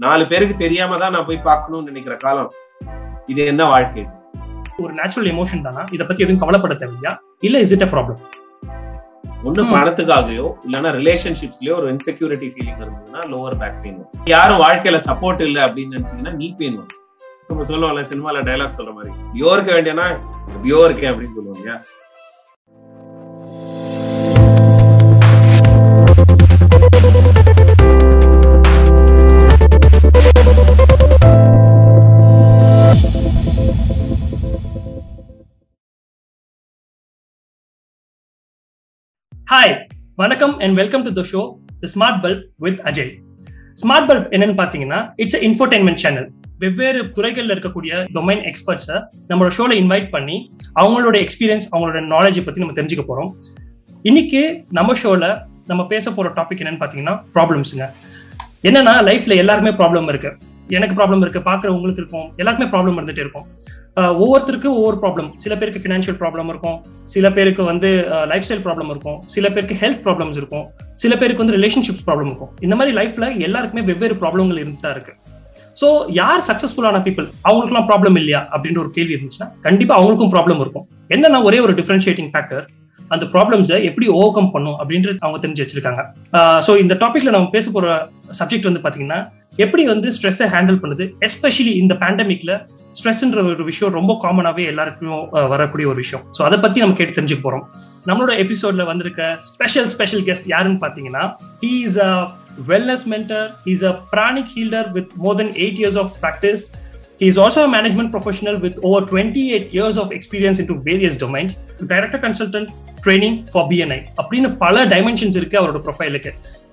நாலு பேருக்கு தெரியாம தான் நான் போய் பார்க்கணும்னு நினைக்கிற காலம். இது என்ன வாழ்க்கை? ஒரு நேச்சுரல் எமோஷன் தானா? இதை பத்தி எதுவும் கவலைப்பட தேவையா இல்ல இஸ் இட் அ ப்ராப்ளம் ஒண்ணு. பணத்துக்காகயோ இல்லைன்னா ரிலேஷன்ஷிப்ஸ்லயோ ஒரு இன்செக்யூரிட்டி ஃபீலிங் இருந்ததுன்னா லோவர் பேக் பெயின் வரும். யாரும் வாழ்க்கையில சப்போர்ட் இல்லை அப்படின்னு நினைச்சீங்கன்னா நீ பெயின் வரும். நம்ம சொல்லுவோம்ல சினிமால டைலாக் சொல்ற மாதிரி பியோ இருக்க வேண்டியனா பியோ இருக்கேன் அப்படின்னு சொல்லுவாங்க இல்லையா? ஹாய் வணக்கம் and welcome to the show the smart bulb with Ajay smart bulb என்னன்னு பாத்தீங்கன்னா இட்ஸ் இன்ஃபர்டைன்மெண்ட் சேனல் வெவ்வேறு துறைகளில் இருக்கக்கூடிய டொமைன் எக்ஸ்பர்ட்ஸை நம்மளோட ஷோல இன்வைட் பண்ணி அவங்களோட எக்ஸ்பீரியன்ஸ் அவங்களோட நாலேஜை பத்தி நம்ம தெரிஞ்சுக்க போறோம். இன்னைக்கு நம்ம ஷோல நம்ம பேச போற டாபிக் என்னன்னு பாத்தீங்கன்னா ப்ராப்ளம்ஸுங்க என்னன்னா லைஃப்ல எல்லாருமே ப்ராப்ளம் இருக்கு. எனக்கு ப்ராப்ளம் இருக்கு பாக்குற உங்களுக்கு இருக்கும். எல்லாருக்குமே ப்ராப்ளம் இருந்துட்டே இருக்கும். ஒவ்வொருத்தருக்கும் ஒவ்வொரு ப்ராப்ளம் சில பேருக்கு ஃபினான்ஷியல் ப்ராப்ளம் இருக்கும். சில பேருக்கு வந்து லைஃப் ஸ்டைல் ப்ராப்ளம் இருக்கும். சில பேருக்கு ஹெல்த் ப்ராப்ளம்ஸ் இருக்கும். சில பேருக்கு வந்து ரிலேஷன்ஷிப்ஸ் ப்ராப்ளம் இருக்கும். இந்த மாதிரி லைஃப்ல எல்லாருக்குமே வெவ்வேறு ப்ராப்ளங்கள் இருந்து தான் இருக்கு. ஸோ யார் சக்சஸ்ஃபுல்லான பீப்புள் அவங்களுக்குலாம் ப்ராப்ளம் இல்லையா? அப்படின்ற ஒரு கேள்வி இருந்துச்சுன்னா கண்டிப்பா அவங்களுக்கும் ப்ராப்ளம் இருக்கும். என்னன்னா ஒரே ஒரு டிஃபரன்ஷியேட்டிங் ஃபேக்டர் அந்த ப்ராப்ளம்ஸை எப்படி ஓவர் கம் பண்ணும் அப்படின்றது அவங்க தெரிஞ்சு வச்சிருக்காங்க. ஸோ இந்த டாபிக்ல நம்ம பேச போற சப்ஜெக்ட் வந்து பாத்தீங்கன்னா எப்படி வந்து ஸ்ட்ரெஸ்ஸை ஹேண்டில் பண்ணுது? எஸ்பெஷலி இந்த பேண்டமிக்ல ஸ்ட்ரெஸ்ன்ற ஒரு விஷயம் ரொம்ப காமனாவே எல்லாருக்கும் வரக்கூடிய ஒரு விஷயம். ஸோ அதை பத்தி நம்ம கேட்டு தெரிஞ்சுக்க போறோம். நம்மளோட எபிசோட்ல வந்திருக்க ஸ்பெஷல் ஸ்பெஷல் கெஸ்ட் யாருன்னு பாத்தீங்கன்னா he is a wellness mentor is a pranic ஹீல்டர் with more than eight years of practice He is also a management professional with over 28 years of experience into various domains, director consultant training for BNI. அப்படின்னு பல dimensions இருக்கு அவரோட ப்ரொஃபைலுக்கு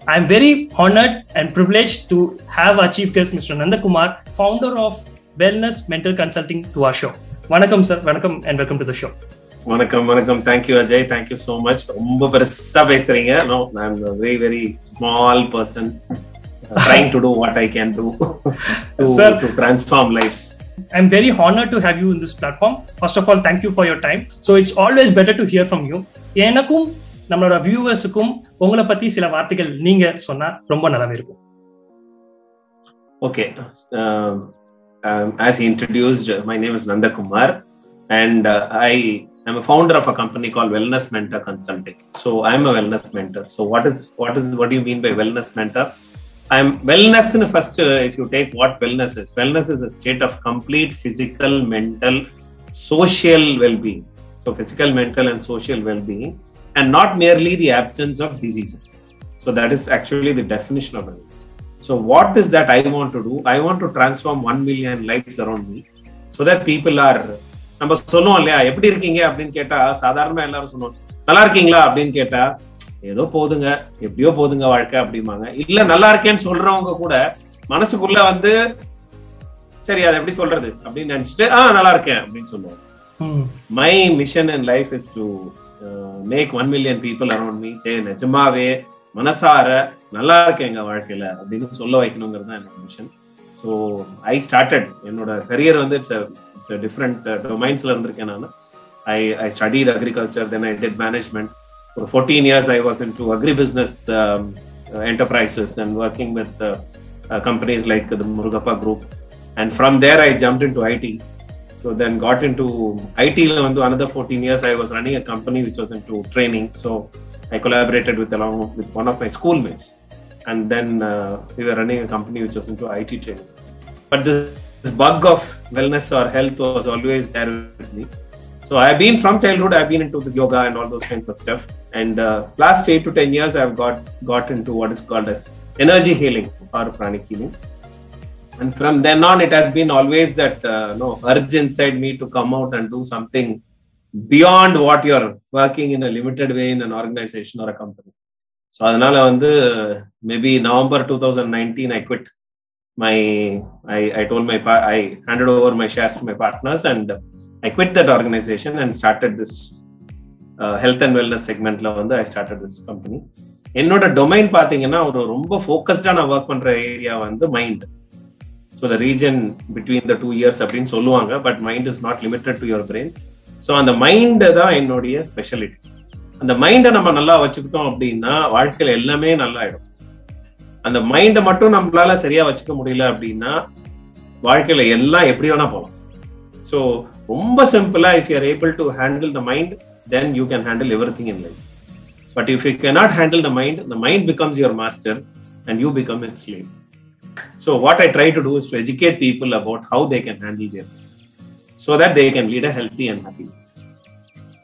I am very honoured and privilege to have a chief guest mister Nandakumar founder of wellness mental consulting to our show வணக்கம் sir வணக்கம் and welcome to the show வணக்கம் வணக்கம். Thank you Ajay thank you so much ரொம்ப பெருசா பேசுறீங்க. No I'm very very small person trying to do what I can do. To transform lifes I am very honoured to have you in this platform first of all thank you for your time so it's always better to hear from you எனக்கும் நம்மளோட வியூவர்ஸுக்கும் உங்களை பத்தி சில வார்த்தைகள் நீங்க சொன்னா ரொம்ப நல்லாவே இருக்கும். Okay. Um, as he introduced, my name is Nanda Kumar, and uh, I am a founder of a company called Wellness Mentor Consulting. So I'm a wellness mentor. So what is what is what do you mean by wellness mentor? I'm wellness in first. Uh, if you take what wellness is, wellness is a state of complete physical, mental, social well-being. So physical, mental, and social well-being, and not merely the absence of diseases. So that is actually the definition of wellness. So, what is that I want to do? I want to transform 1 million lives around me so that people are நம்ம சொல்லுவோம் இல்லையா? எப்படி இருக்கீங்க அப்படின்னு கேட்டா சாதாரணமா எல்லாரும் சொல்லுவோம் நல்லா இருக்கீங்களா? அப்படின்னு கேட்டா ஏதோ போதுங்க. எப்படியோ போதுங்க வாழ்க்கை அப்படிம்பாங்க. இல்ல நல்லா இருக்கேன்னு சொல்றவங்க கூட மனசுக்குள்ள வந்து சரி அதை எப்படி சொல்றது? அப்படின்னு நினைச்சிட்டு ஆ நல்லா இருக்கேன் அப்படின்னு சொல்லுவாங்க. My. Mission in life is to make one million people around me say நிஜமாவே மனசார நல்லா இருக்கேன் எங்க வாழ்க்கையில அப்படின்னு சொல்ல வைக்கணுங்கிறது தான் என்னோட மிஷன் ஸோ ஐ ஸ்டார்டட் என்னோட கரியர் வந்து இட்ஸ் இட்ஸ் டிஃப்ரெண்ட் டொமைன்ஸ்ல இருந்திருக்கேன் நான் I I studied agriculture then I did management ஒரு fourteen years I was in to agri business enterprises and working with uh, uh, companies like the Murugappa Group. And from there, I jumped into IT. So then got into IT. ல வந்து Another 14 years, I was running a company which was into training. So I collaborated with along with one of my schoolmates, and then uh, we were running a company which was into IT training. But this, this bug of wellness or health was always there with me. So I've been from childhood. I've been into this yoga and all those kinds of stuff. And uh, last eight to ten years, I've got got into what is called as energy healing or pranic healing. And from then on, it has been always that uh, no urge inside me to come out and do something beyond what you're working in a limited way in an organisation ஒரு company so அதனால வந்து maybe November two thousand nineteen I quit my I I told my I handed over my shares to my partners and I quit that organisation and started this health and wellness செக்மெண்ட்ல வந்து I started this company என்னோட domain பார்த்தீங்கன்னா ஒரு ரொம்ப ஃபோக்கஸ்டா நான் work பண்ற area வந்து mind so the reason between the two years அப்படின்னு சொல்லுவாங்க but mind is not limited to your brain so அந்த மைண்டு தான் என்னுடைய ஸ்பெஷலிட்டி அந்த மைண்டை நம்ம நல்லா வச்சுக்கிட்டோம் அப்படின்னா வாழ்க்கையில எல்லாமே நல்லா ஆயிடும் அந்த மைண்டை மட்டும் நம்மளால சரியா வச்சுக்க முடியல அப்படின்னா வாழ்க்கையில எல்லாம் எப்படி வேணா போகலாம். ஸோ ரொம்ப சிம்பிளா if you're able to handle the mind then you can handle everything in life but if you cannot handle the mind the mind becomes your master and you become it slave so what I try to do is to educate people about how they can handle their so that they can lead a healthy and happy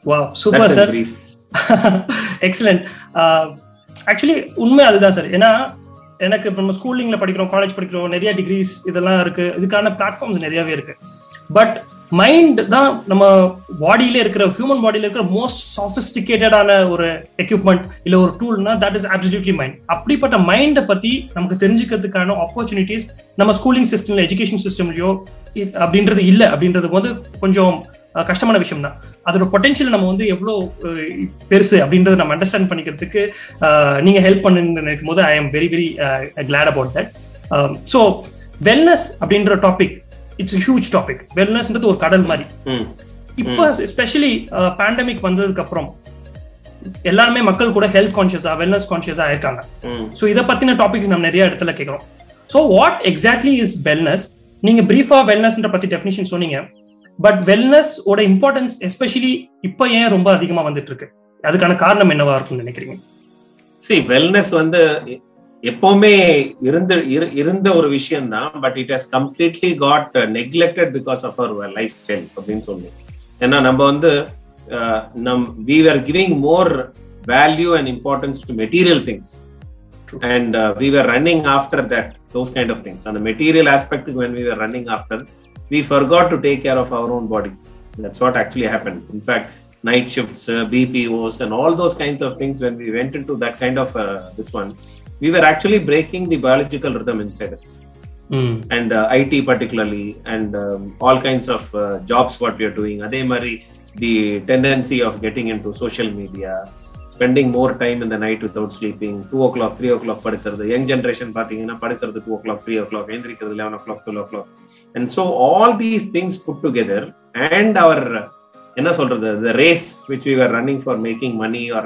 wow super sir excellent actually உண்மை அதுதான் sir ஏன்னா எனக்கு இப்போ நம்ம ஸ்கூலிங்ல படிக்கிறோம் college படிக்கிறோம் நிறைய decrease இதெல்லாம் இருக்கு. இதுக்கான பிளாட்ஃபார்ம்ஸ் நிறையவே இருக்கு. பட் மைண்ட் தான் நம்ம பாடியில இருக்கிற ஹியூமன் பாடியில இருக்கிற மோஸ்ட் சாஃபிஸ்டிகேட்டடான ஒரு எக்யூப்மெண்ட் இல்ல ஒரு டூல்னா தட் இஸ் அப்சல்யூட்லி மைண்ட் அப்படிப்பட்ட மைண்டை பத்தி நமக்கு தெரிஞ்சுக்கிறதுக்கான ஆப்பர்ச்சுனிட்டிஸ் நம்ம ஸ்கூலிங் சிஸ்டம்ல எஜுகேஷன் சிஸ்டம்லயோ அப்படின்றது இல்லை. அப்படின்றது வந்து கொஞ்சம் கஷ்டமான விஷயம் தான் அதோட பொட்டென்ஷியல் நம்ம வந்து எவ்வளோ பெருசு அப்படின்றத நம்ம அண்டர்ஸ்டாண்ட் பண்ணிக்கிறதுக்கு நீங்க ஹெல்ப் பண்ணுன்னு நினைக்கும் போது I am very very glad about that so wellness அப்படின்ற டாபிக் இட்ஸ் ஹியூஜ் டாபிக் வெல்னஸ்ன்றது ஒரு கடல் மாதிரி. இப்போ எஸ்பெஷலி பேண்டமிக் வந்ததுக்கு அப்புறம் எல்லாருமே மக்கள் கூட ஹெல்த் கான்சியஸா வெல்னஸ் கான்சியஸா இருக்காங்க ஸோ இதை பத்தின டாபிக்ஸ் நம்ம நிறைய இடத்துல கேட்கிறோம். So what exactly is wellness நீங்க பிரீஃபா வெல்னஸ்ன்ற பத்தி டெஃபினிஷன் சொன்னீங்க. பட் வெல்னஸ் ஓட இம்பார்ட்டன்ஸ் எஸ்பெஷலி இப்போ ஏன் ரொம்ப அதிகமா வந்துட்டு இருக்கு? அதுக்கான காரணம் என்னவா இருக்கும்னு நினைக்கிறீங்க? சி வெல்னஸ் வந்து எப்பவுமே இருந்த இருந்த ஒரு விஷயம் தான் but it has completely got neglected because of our lifestyle அப்படின்னு சொல்லி ஏன்னா நம்ம வந்து நம் we are giving more value and importance to material things and we are running after that those kind of things அந்த material aspect when we are running after we forgot to take care of our own body. That's what actually happened. In fact, night shifts, uh, BPOs, and all those kinds of things, when we went into that kind of uh, this one, we were actually breaking the biological rhythm inside us. Mm. And uh, IT particularly, and um, all kinds of jobs what we are doing. Adhe mari, the tendency of getting into social media, spending more time in the night without sleeping, 2 o'clock, 3 o'clock padikkiradhu. Young generation பார்த்தீங்கன்னா படுக்கிறது 2 o'clock, 3 o'clock, எந்திரிக்கிறது 11 o'clock, 12 o'clock. And so all these things put together and our என்ன சொல்றது the race which we were running for making money or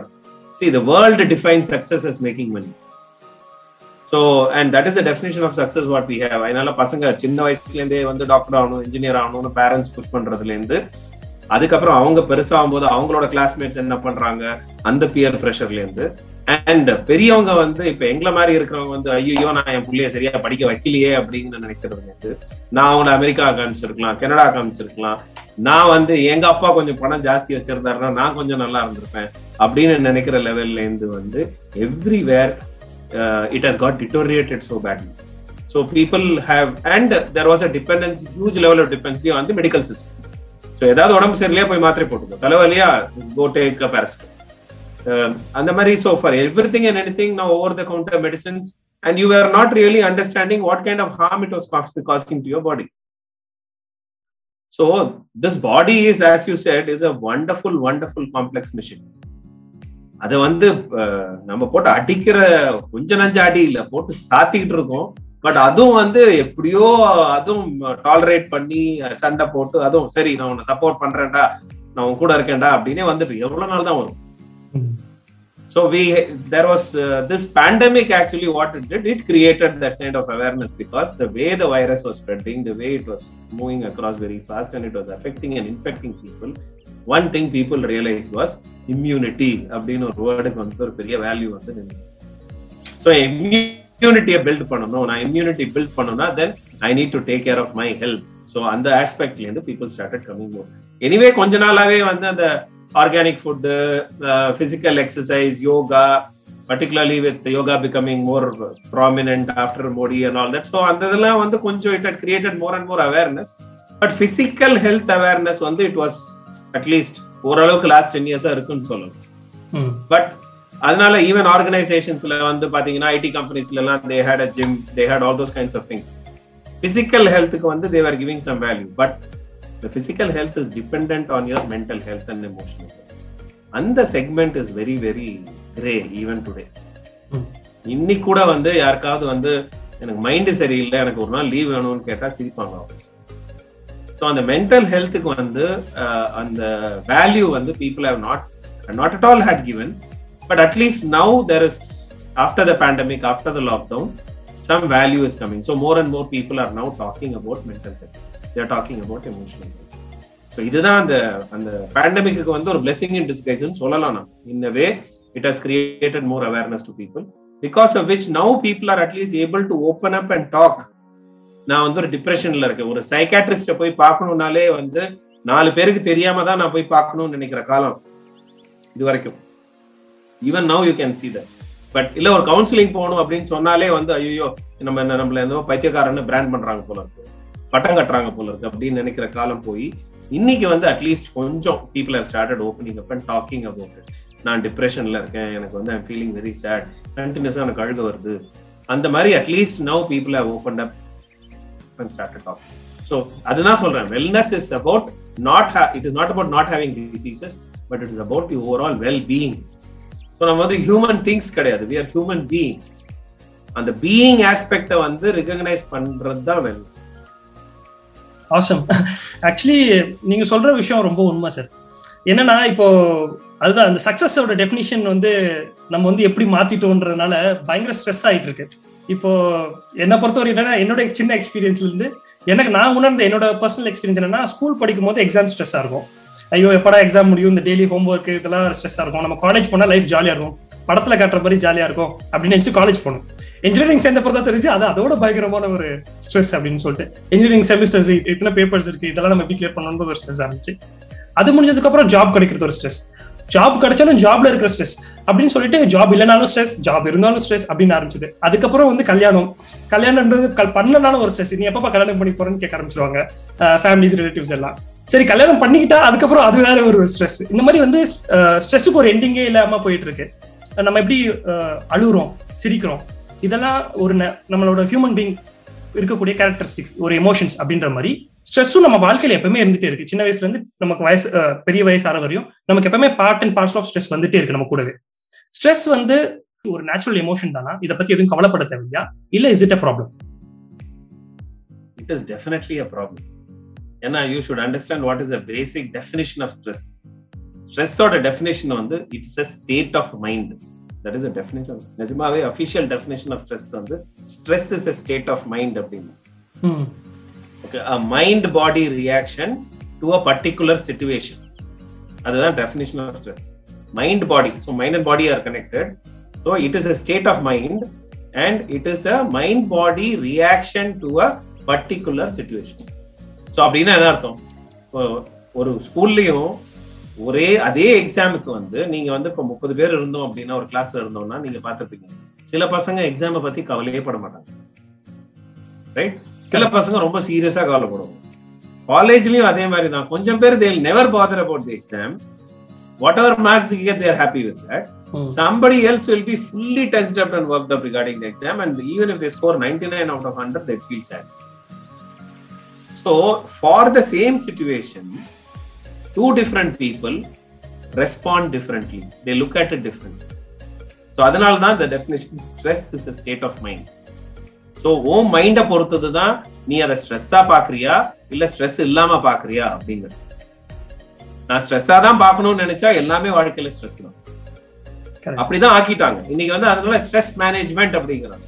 see the world defines success as making money. So and that is the definition of success what we have அதனால பசங்க சின்ன வயசுல இருந்தே வந்து doctor ஆகணும் engineer ஆகணும்னு parents push பண்றதுல இருந்து அதுக்கப்புறம் அவங்க பெருசாகும் போது அவங்களோட கிளாஸ்மேட்ஸ் என்ன பண்றாங்க? அந்த பியர் ப்ரெஷர்லேருந்து அண்ட் பெரியவங்க வந்து இப்ப எங்களை மாதிரி இருக்கிறவங்க வந்து ஐயோ நான் என் பிள்ளைய சரியா படிக்க வைக்கலையே அப்படின்னு நினைக்கிறது நான் அவங்கள அமெரிக்கா காமிச்சிருக்கலாம் கனடா காமிச்சிருக்கலாம் நான் வந்து எங்க அப்பா கொஞ்சம் பணம் ஜாஸ்தி வச்சிருந்தாருன்னா நான் கொஞ்சம் நல்லா இருந்திருப்பேன் அப்படின்னு நினைக்கிற லெவல்ல இருந்து வந்து everywhere it has got deteriorated so badly so people have and there was a dependency huge level of dependency on the medical system so ஏதாவது உடம்பு சரியில்லையா போய் மாத்திரை போட்டுக்கோ தலைவலியா கோ டேக் பேரஸ்ட் அந்த மாதிரி so for everything and anything நான் over the counter medicines and you are not really understanding what kind of harm it was causing to your body so this body is as you said is a wonderful wonderful complex machine அதை வந்து நம்ம போட்டு அடிக்கிற கொஞ்ச நஞ்ச அடி இல்லை போட்டு சாத்திக்கிட்டு இருக்கோம். பட் அதுவும் வந்து எப்படியோ அதுவும் டாலரேட் பண்ணி சண்டை போட்டு அதுவும் சரி நான் உன்னை சப்போர்ட் பண்றேன்டா நான் உன் கூட இருக்கேன்டா அப்படின்னே வந்துட்டு எவ்வளவு நாள் தான் வரும். So we there was this pandemic actually what it did it created that kind of awareness because the way the virus was spreading the way it was moving across very fast and it was affecting and infecting people one thing people realise was immunity அப்படின்னு ஒரு வேர்டுக்கு வந்து ஒரு பெரிய value வந்து so இம்யூனிட்டியை build பண்ணணும். நான் immunity build பண்ணணும்னா then I need to take care of my health so அந்த ஆஸ்பெக்ட்லேருந்து people started coming more anyway கொஞ்ச நாளாவே வந்து அந்த organic food physical exercise yoga particularly with yoga becoming more prominent after Modi and all that so அந்த இதெல்லாம் வந்து கொஞ்சம் it had created more and more awareness but physical health awareness வந்து it was at least ஓரளவுக்கு last ten இயர்ஸா இருக்குன்னு சொல்லலாம் but அதனால ஈவன் ஆர்கனைசேஷன்ஸ்ல வந்து பாத்தீங்கன்னா ஐடி கம்பெனிஸ்ல எல்லாம் they had a gym they had all those kinds of things physical ஹெல்த்துக்கு வந்து they're giving some value but the physical health is depend on your mental health and emotional அந்த segment is very very grey even today இன்னைக்கு கூட வந்து யாருக்காவது வந்து எனக்கு mind சரியில்லை எனக்கு ஒரு நாள் லீவ் வேணும்னு கேட்டா சிரிப்பாங்க அவங்க. ஸோ அந்த மென்டல் ஹெல்த்துக்கு வந்து அந்த வேல்யூ வந்து people have not not at all had given but at least now there is after the pandemic after the lockdown some value is coming so more and more people are now talking about mental health they're talking about emotional health so இதுதான் அந்த அந்த பேண்டமிக்கு வந்து ஒரு blessing இன் டிஸ்கைஸ்ன்னு சொல்லலாம் நம்ம. இந்த way it has created more awareness to people because of which now people are at least able to open up and talk நான் வந்து ஒரு டிப்ரெஷன்ல இருக்கேன். ஒரு சைக்காட்ரிஸ்ட போய் பார்க்கணும்னாலே வந்து நாலு பேருக்கு தெரியாம தான் நான் போய் பார்க்கணும்னு நினைக்கிற காலம் இது வரைக்கும் even now you can see that but இல்ல ஒரு கவுன்சிலிங் போகணும் அப்படின்னு சொன்னாலே வந்து ஐயோ நம்ம என்ன நம்மள எந்த பைத்தியக்காரன்னு பிராண்ட் பண்றாங்க போல இருக்கு. பட்டம் கட்டுறாங்க போல இருக்கு அப்படின்னு நினைக்கிற காலம் போய் இன்னைக்கு வந்து அட்லீஸ்ட் கொஞ்சம் people have started opening up and talking about it நான் டிப்ரெஷன்ல இருக்கேன். எனக்கு வந்து ஐம் ஃபீலிங் வெரி சேட் கண்டினியூஸா எனக்கு அழுக வருது. அந்த மாதிரி at least now people have open up and started talking so அதுதான் சொல்றேன். Wellness is about not it is not about not having diseases but it is about you overall well being so நம்ம வந்து human things கிடையாது. We are human being அந்த being ஆஸ்பெக்டை வந்து recognise பண்றது தான் வெல்னஸ் ஆசம் ஆக்சுவலி நீங்க சொல்ற விஷயம் ரொம்ப உண்மை சார் என்னன்னா இப்போ அதுதான் அந்த சக்சஸோட டெஃபினிஷன் வந்து நம்ம வந்து எப்படி மாத்திட்டோன்றதுனால பயங்கர ஸ்ட்ரெஸ் ஆயிட்டு இருக்கு. இப்போ என்னை பொறுத்தவரை என்னன்னா என்னோட சின்ன எக்ஸ்பீரியன்ஸ்ல இருந்து எனக்கு நான் உணர்ந்த என்னோட பர்சனல் எக்ஸ்பீரியன்ஸ் என்னன்னா ஸ்கூல் படிக்கும் போது எக்ஸாம் ஸ்ட்ரெஸ்ஸா இருக்கும். ஐயோ எப்படா எக்ஸாம் முடியும்? இந்த டெய்லி ஹோம் ஒர்க் இதெல்லாம் ஸ்ட்ரெஸ்ஸா இருக்கும். நம்ம காலேஜ் போனா லைஃப் ஜாலியா இருக்கும். படத்துல காட்டுற மாதிரி ஜாலியா இருக்கும் அப்படின்னு நினைச்சிட்டு காலேஜ் போகணும் இன்ஜினியரிங் சேர்ந்த பிறகு தெரிஞ்சு அது அதோட பயங்கரமான ஒரு ஸ்ட்ரெஸ் அப்படின்னு சொல்லிட்டு. இன்ஜினியரிங் செமிஸ்டர்ஸ் இத்தனை பேப்பர்ஸ் இருக்கு. இதெல்லாம் நம்ம எப்படி கிளியர் பண்ணணும்னு ஒரு ஸ்ட்ரெஸ் ஆரம்பிச்சு அது முடிஞ்சதுக்கு அப்புறம் ஜாப் கிடைக்கிறது ஒரு ஸ்ட்ரெஸ் ஜாப் கிடைச்சாலும் ஜாப்ல இருக்கிற ஸ்ட்ரெஸ் அப்படின்னு சொல்லிட்டு ஜாப் இல்லைனாலும் ஸ்ட்ரெஸ் ஜாப் இருந்தாலும் ஸ்ட்ரெஸ் அப்படின்னு ஆரம்பிச்சது. அதுக்கப்புறம் வந்து கல்யாணம். கல்யாணம்ன்றது பண்ணனாலும் ஒரு ஸ்ட்ரெஸ் நீ எப்பப்பா கல்யாணம் பண்ணி போறேன்னு கேட்க ஆரம்பிச்சிருவாங்க. ஃபேமிலிஸ் ரிலேட்டிவ்ஸ் எல்லாம். சரி கல்யாணம் பண்ணிக்கிட்டா அதுக்கப்புறம் அது வேற ஒரு ஸ்ட்ரெஸ் இந்த மாதிரி வந்து ஸ்ட்ரெஸ்ஸுக்கு ஒரு எண்டிங்கே இல்லாம போயிட்டு இருக்கு நம்ம எப்படி அழுகுறோம் சிரிக்கிறோம். இதெல்லாம் ஒரு நம்மளோட ஹியூமன் பீங் இருக்கக்கூடிய கேரக்டரிஸ்டிக்ஸ் ஒரு எமோஷன்ஸ் அப்படின்ற மாதிரி ஸ்ட்ரெஸ்ஸும் நம்ம வாழ்க்கையில எப்பவுமே இருந்துட்டே இருக்கு. சின்ன வயசுல இருந்து நமக்கு வயசு பெரிய வயசு ஆற வரையும் நமக்கு எப்பவுமே part and parts of stress வந்துட்டே இருக்கு நம்ம கூடவே. ஸ்ட்ரெஸ் வந்து ஒரு நேச்சுரல் எமோஷன் தானா? இதை பத்தி எதுவும் கவலைப்பட தேவையா இல்ல is it a problem it is definitely a problem ஏன்னா you should understand what is a basic definition of stress ஸ்ட்ரெஸ்ஸோட definition வந்து it's a state of mind that is a definition நிஜமாவே அஃபிஷியல் டெஃபினேஷன் ஆஃப் ஸ்ட்ரெஸ் வந்து stress is a state of mind அப்படின்னு. Mind body reaction to a particular situation அதுதான் definition of stress mind body so mind and body are connected so it is a state of mind and it is a mind body reaction to a particular situation so அப்படின்னா என்ன அர்த்தம்? ஒரு ஸ்கூல்லையும் ஒரே அதே எக்ஸாமுக்கு வந்து நீங்க வந்து இப்போ முப்பது பேர் இருந்தோம் அப்படின்னா ஒரு கிளாஸ்ல இருந்தோம்னா நீங்க பார்த்துருப்பீங்க. சில பசங்க எக்ஸாமை பத்தி கவலையே பட மாட்டாங்க. ரைட் சில பசங்க ரொம்ப சீரியஸா கவலைப்படுவாங்க காலேஜ்லயும் அதே மாதிரி தான் கொஞ்சம் பேர் they'll never bother about the exam whatever marks get they're happy with that somebody else will be fully tensed up and worked up regarding the exam and even if they score 99 out of 100 they feel sad so for the same situation two different people respond differently they look at it differently so அதனால தான் the definition stress is a state of mind so ஓ மைண்டை பொறுத்தது தான் நீ அதை ஸ்ட்ரெஸ்ஸா பாக்குறியா இல்ல ஸ்ட்ரெஸ் இல்லாம பாக்குறியா அப்படிங்கிறது. நான் ஸ்ட்ரெஸ்ஸா தான் பார்க்கணும்னு நினைச்சா எல்லாமே வாழ்க்கையில ஸ்ட்ரெஸ் தான். அப்படிதான் ஆக்கிட்டாங்க. இன்னைக்கு வந்து அதனால ஸ்ட்ரெஸ் மேனேஜ்மெண்ட் அப்படிங்கிறாங்க.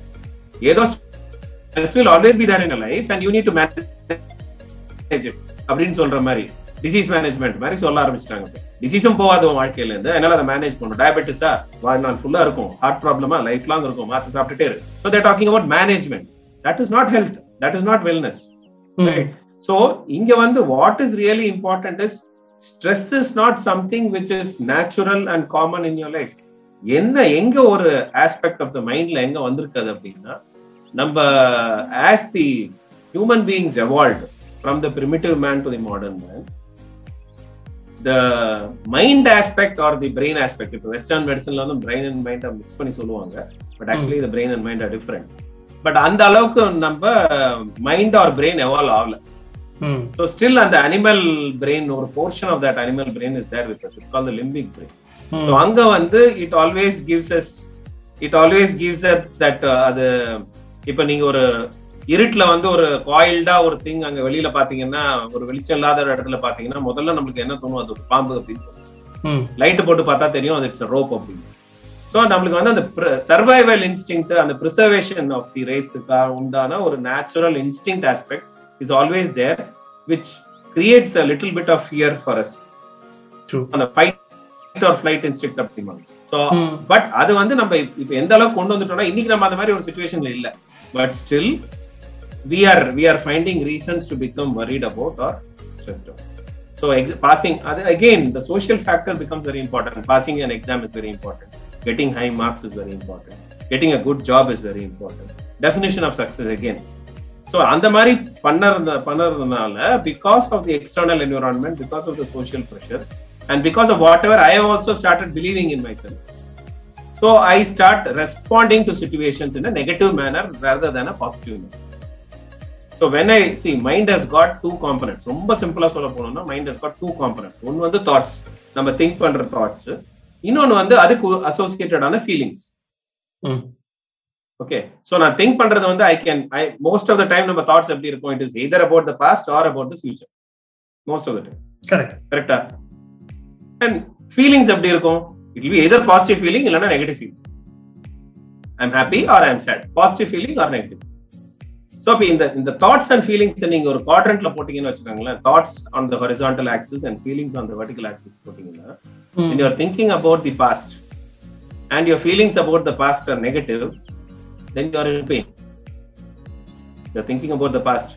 ஏதோ stress will always be there in life and you need to manage அப்படின்னு சொல்ற மாதிரி டிசீஸ் மேனேஜ்மெண்ட் மாதிரி சொல்ல ஆரம்பிச்சிட்டாங்க. டிசீஸும் போகாது உன் வாழ்க்கையில இருந்து என்னால அதை மேனேஜ் பண்ணும் டயபெட்டிஸா வாழ்நாள் ஃபுல்லா இருக்கும். ஹார்ட் ப்ராப்ளமா லைஃப் லாங் இருக்கும். மாத்த சாப்பிட்டுட்டே இருக்கு so they're talking about management that is not health that is not wellness so இங்க வந்து what is really important is stress is not something which is natural and common in your life என்ன எங்க ஒரு aspect of the மைண்ட்ல எங்க வந்திருக்காது அப்படின்னா நம்ம as the human beings evolve from the primitive man to the modern man the mind aspect or the brain aspect இப்போ western மெடிசன்ல வந்து பிரெயின் அண்ட் மைண்ட் மிக்ஸ் பண்ணி சொல்லுவாங்க. But actually the brain and mind are different but அந்த அளவுக்கு நம்ம mind or brain evolve ஆகல. So still அந்த அனிமல் பிரெயின் ஒரு portion of that animal brain is there with it's call limbic brain so அங்க வந்து it always gives us it always gives at that அது இப்ப நீங்க ஒரு இருட்டுல வந்து ஒரு காயில்டா ஒரு திங் அங்க வெளியில பாத்தீங்கன்னா ஒரு வெளிச்சம் இல்லாத இடத்துல பாத்தீங்கன்னா முதல்ல நம்மளுக்கு என்ன தோணும்? அது ஒரு பாம்பு அப்படின்னு லைட் போட்டு பார்த்தா தெரியும் அது இட்ஸ் ரோப் அப்படின்னு. ஸோ நம்மளுக்கு வந்து அந்த சர்வைவல் இன்ஸ்டிங் அந்த ப்ரிசர்வேஷன் ஆஃப் தி ரேஸுக்காக உண்டான ஒரு natural instinct aspect is always there which creates a little bit of fear for us அந்த ஃபைட் ஆர் ஃபிளைட் இன்ஸ்டிங் அப்படிம்பாங்க ஸோ பட் அது வந்து நம்ம இப்போ எந்த அளவுக்கு கொண்டு வந்துட்டோம்னா இன்னைக்கு நம்ம அந்த மாதிரி ஒரு சுச்சுவேஷன்ல இல்லை. But still We are we are finding reasons to become worried about our stressed So ex- passing, again, the social factor becomes very important. Passing an exam is very important. Getting high marks is very important. Getting a good job is very important. Definition of success again. So அந்த மாதிரி பண்ணறது பண்ணறதுனால because of the external environment because of the social pressure and because of whatever I have also started believing in myself so I start responding to situations in a negative manner rather than a positive manner so when I see mind has got two components ரொம்ப சிம்பிளா சொல்ல போனோம்னா mind has got two components ஒன்று வந்து thoughts நம்ம think பண்ற thoughts இன்னொன்று வந்து அதுக்கு அசோசியேட்டடான ஃபீலிங்ஸ் ஓகே ஸோ நான் திங்க் பண்றது வந்து I can I most of the time நம்ம தாட்ஸ் எப்படி இருக்கும்? It is either about the past or about the future most of the time correct கரெக்டா அண்ட் ஃபீலிங்ஸ் எப்படி இருக்கும்? It be either positive feeling இல்லைன்னா negative feeling I am happy or I am sad positive feeling or negative so அப்போ இந்த இந்த thoughts and feelings நீங்க ஒரு குவாட்ரண்ட்ல போட்டீங்கன்னு வச்சுக்கோங்களேன். Thoughts on the horizontal axis and feelings on the vertical axis போட்டீங்கன்னா you're thinking about the past and your feelings about the past are negative then you're in pain you're thinking about the past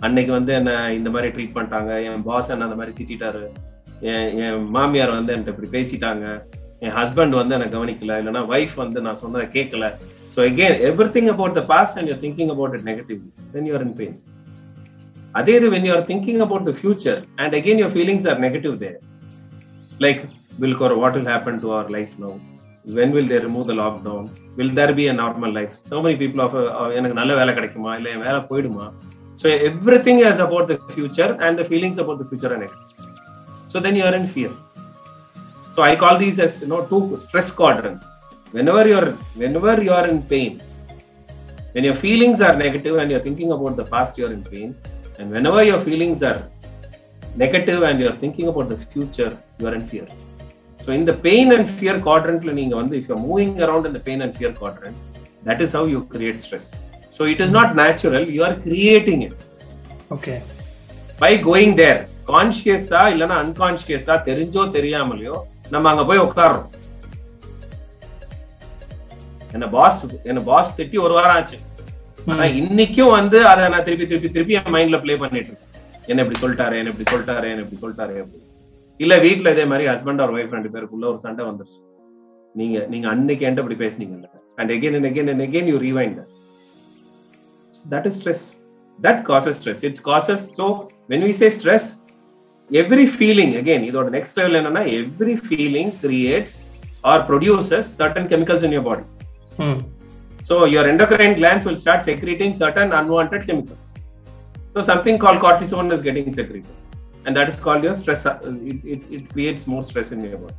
அன்னைக்கு வந்து என்ன இந்த மாதிரி treat பண்ணிட்டாங்க என் pass என்ன அந்த மாதிரி திட்டாரு என் என் மாமியார் வந்து என்கிட்ட இப்படி பேசிட்டாங்க என் ஹஸ்பண்ட் வந்து என்ன கவனிக்கல இல்லைன்னா ஒய்ஃப் வந்து நான் சொன்னதை கேட்கல so again everything about the past and you're thinking about it negatively then you're in pain அதே இது when you are thinking about the future and again your feelings are negative there like will or what will happen to our life now when will they remove the lockdown will there be a normal life so many people of எனக்கு நல்ல வேலை கிடைக்குமா இல்ல என் வேலை போயிடுமா so everything is about the future and the feelings about the future are negative so then you are in fear so i call these as you know two stress quadrants whenever you're whenever you are in pain when your feelings are negative and you're thinking about the past you're in pain and whenever your feelings are negative and you're thinking about the future, you are in fear. So in the pain and fear quadrant, if you're moving around in the pain and fear quadrant, that is how you create stress. So it is not natural, you are creating it. Okay By going there, கான்சியஸா இல்லைன்னா அன்கான்சியஸா தெரிஞ்சோ தெரியாமலையோ நம்ம அங்க போய் உட்கார்றோம் என்ன pass என்ன pass திட்டி ஒரு வாரம் ஆச்சு. ஆனா இன்னைக்கும் வந்து அதை நான் திருப்பி திருப்பி திருப்பி என் மைண்ட்ல ப்ளே பண்ணிட்டு இருக்கேன். என்ன இப்படி சொல்லிட்டாரு என்ன இப்படி சொல்லிட்டாரு என்ன இப்படி சொல்லிட்டாரு இல்ல வீட்ல இதே மாதிரி ஹஸ்பண்ட் ஆர் ஒய்ஃப் ரெண்டு பேருக்குள்ள ஒரு சண்டை வந்துருச்சு. நீங்க நீங்க அன்னைக்கு என்கிட்ட இப்படி பேசுனீங்கல்ல. And again and again and again you rewind that is stress that causes stress it's causes so when we say stress every feeling again இதோட நெக்ஸ்ட் லெவல் என்னன்னா every feeling creates or produces certain chemicals in your body Hmm. So your endocrine glands will start secreting certain unwanted chemicals. So something called cortisone is getting secreted, and that is called your stress. Uh, it, it, it creates more stress in your body.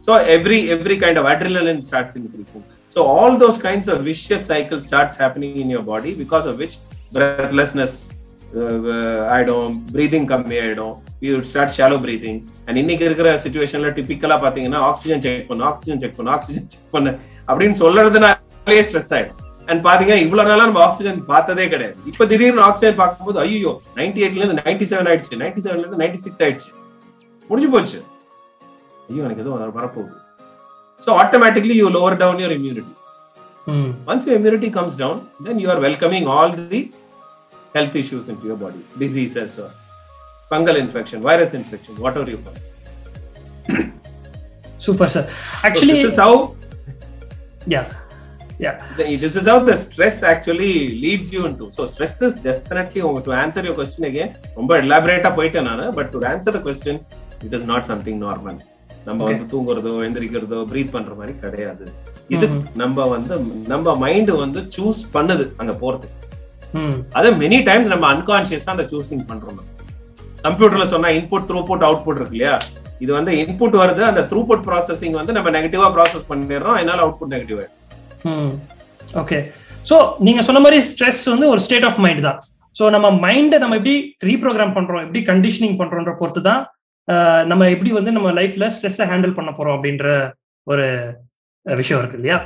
So every every kind of adrenaline starts increasing. So all those kinds of vicious cycles starts happening in your body because of which breathlessness ஆயிடும். Breathing கம்மி ஆயிடும். You start shallow breathing and இன்னைக்கு இருக்கிற சுச்சுவேஷன்ல டிபிக்கலா பாத்தீங்கன்னா oxygen check பண்ணு oxygen check பண்ணு ஆக்சிஜன் செக் பண்ணு அப்படின்னு சொல்றதுனாலே ஸ்ட்ரெஸ் ஆயிடும். அண்ட் பாத்தீங்கன்னா இவ்வளவு நாளா நம்ம ஆக்சிஜன் பார்த்ததே கிடையாது. இப்ப திடீர்னு ஆக்சிஜன் பார்க்கும்போது ஐயோ நைன்டி எயிட்ல இருந்து நைன்டி செவன் ஆயிடுச்சு நைன்டி செவன்ல இருந்து நைன்டி சிக்ஸ் ஆயிடுச்சு. முடிஞ்சு போச்சு. ஐயோ எனக்கு எதுவும் வரப்போகுது. So automatically you lower down your immunity once your immunity comes down then you are welcoming all the health issues into your body, diseases or fungal infection, virus infection, whatever you call it. Super, sir. Actually, so this is how. Yeah. Yeah. This is how the stress actually leads you into. So stress is definitely to answer your question again. ரொம்ப elaborate போயிட்டேன் நான் but to answer the question it is not something normal நம்ம வந்து தூங்குறதோ எந்திரிக்கிறதோ breath பண்ற மாதிரி கிடையாது இது நம்ம வந்து நம்ம மைண்ட் வந்து சூஸ் பண்ணுது அங்க போறது அது மெனி டைம்ஸ் நம்ம அன்கான்சியஸா அந்த சூசிங் பண்றோம் கம்ப்யூட்டர்ல சொன்னா இன்புட் த்ரூ புட் அவுட்புட் இருக்கு இல்லையா? இது வந்து இன்புட் வருது அந்த த்ரூ புட் ப்ராசஸிங் வந்து நம்ம நெகட்டிவா ப்ராசஸ் பண்ணிடுறோம் அதனால அவுட்புட் நெகட்டிவ் ஆயிடும். ஓகே ஸோ நீங்க சொன்ன மாதிரி ஸ்ட்ரெஸ் வந்து ஒரு ஸ்டேட் ஆஃப் மைண்ட் தான். ஸோ நம்ம மைண்டை நம்ம எப்படி ரீப்ரோக்ராம் பண்றோம் எப்படி கண்டிஷனிங் பண்றோன்ற பொறுத்து தான் நம்ம எப்படி வந்து நம்ம லைஃப்ல ஸ்ட்ரெஸ்ஸை ஹேண்டில் பண்ண போறோம் அப்படின்ற ஒரு விஷயம் இருக்கு இல்லையா?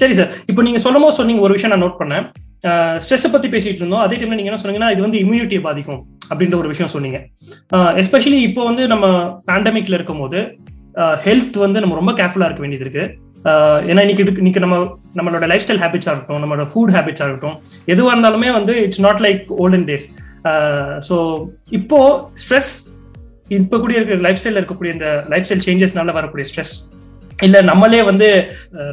சரி சார் இப்போ நீங்க சொல்லும் போது சொன்னீங்க ஒரு விஷயம் நான் நோட் பண்ணேன். ஸ்ட்ரெஸ்ஸை பத்தி பேசிட்டு இருந்தோம். அதே டைம்ல நீங்க என்ன சொன்னீங்கன்னா இது வந்து இம்யூனிட்டியை பாதிக்கும் அப்படின்ற ஒரு விஷயம் சொன்னீங்க. எஸ்பெஷலி இப்போ வந்து நம்ம பேண்டமிக்ல இருக்கும் போது ஹெல்த் வந்து நம்ம ரொம்ப கேர்ஃபுல்லா இருக்க வேண்டியது இருக்கு. ஏன்னா இன்னைக்கு இன்னைக்கு நம்ம நம்மளோட லைஃப் ஸ்டைல் ஹேபிட்ஸா இருக்கட்டும் நம்மளோட ஃபுட் ஹேபிட்ஸா இருக்கட்டும் எதுவாக இருந்தாலுமே வந்து it's not like olden days so இப்போ ஸ்ட்ரெஸ் இப்போ கூட இருக்கிற லைஃப் ஸ்டைல இருக்கக்கூடிய இந்த லைஃப் ஸ்டைல் சேஞ்சஸ்னால வரக்கூடிய ஸ்ட்ரெஸ் இல்ல நம்மளே வந்து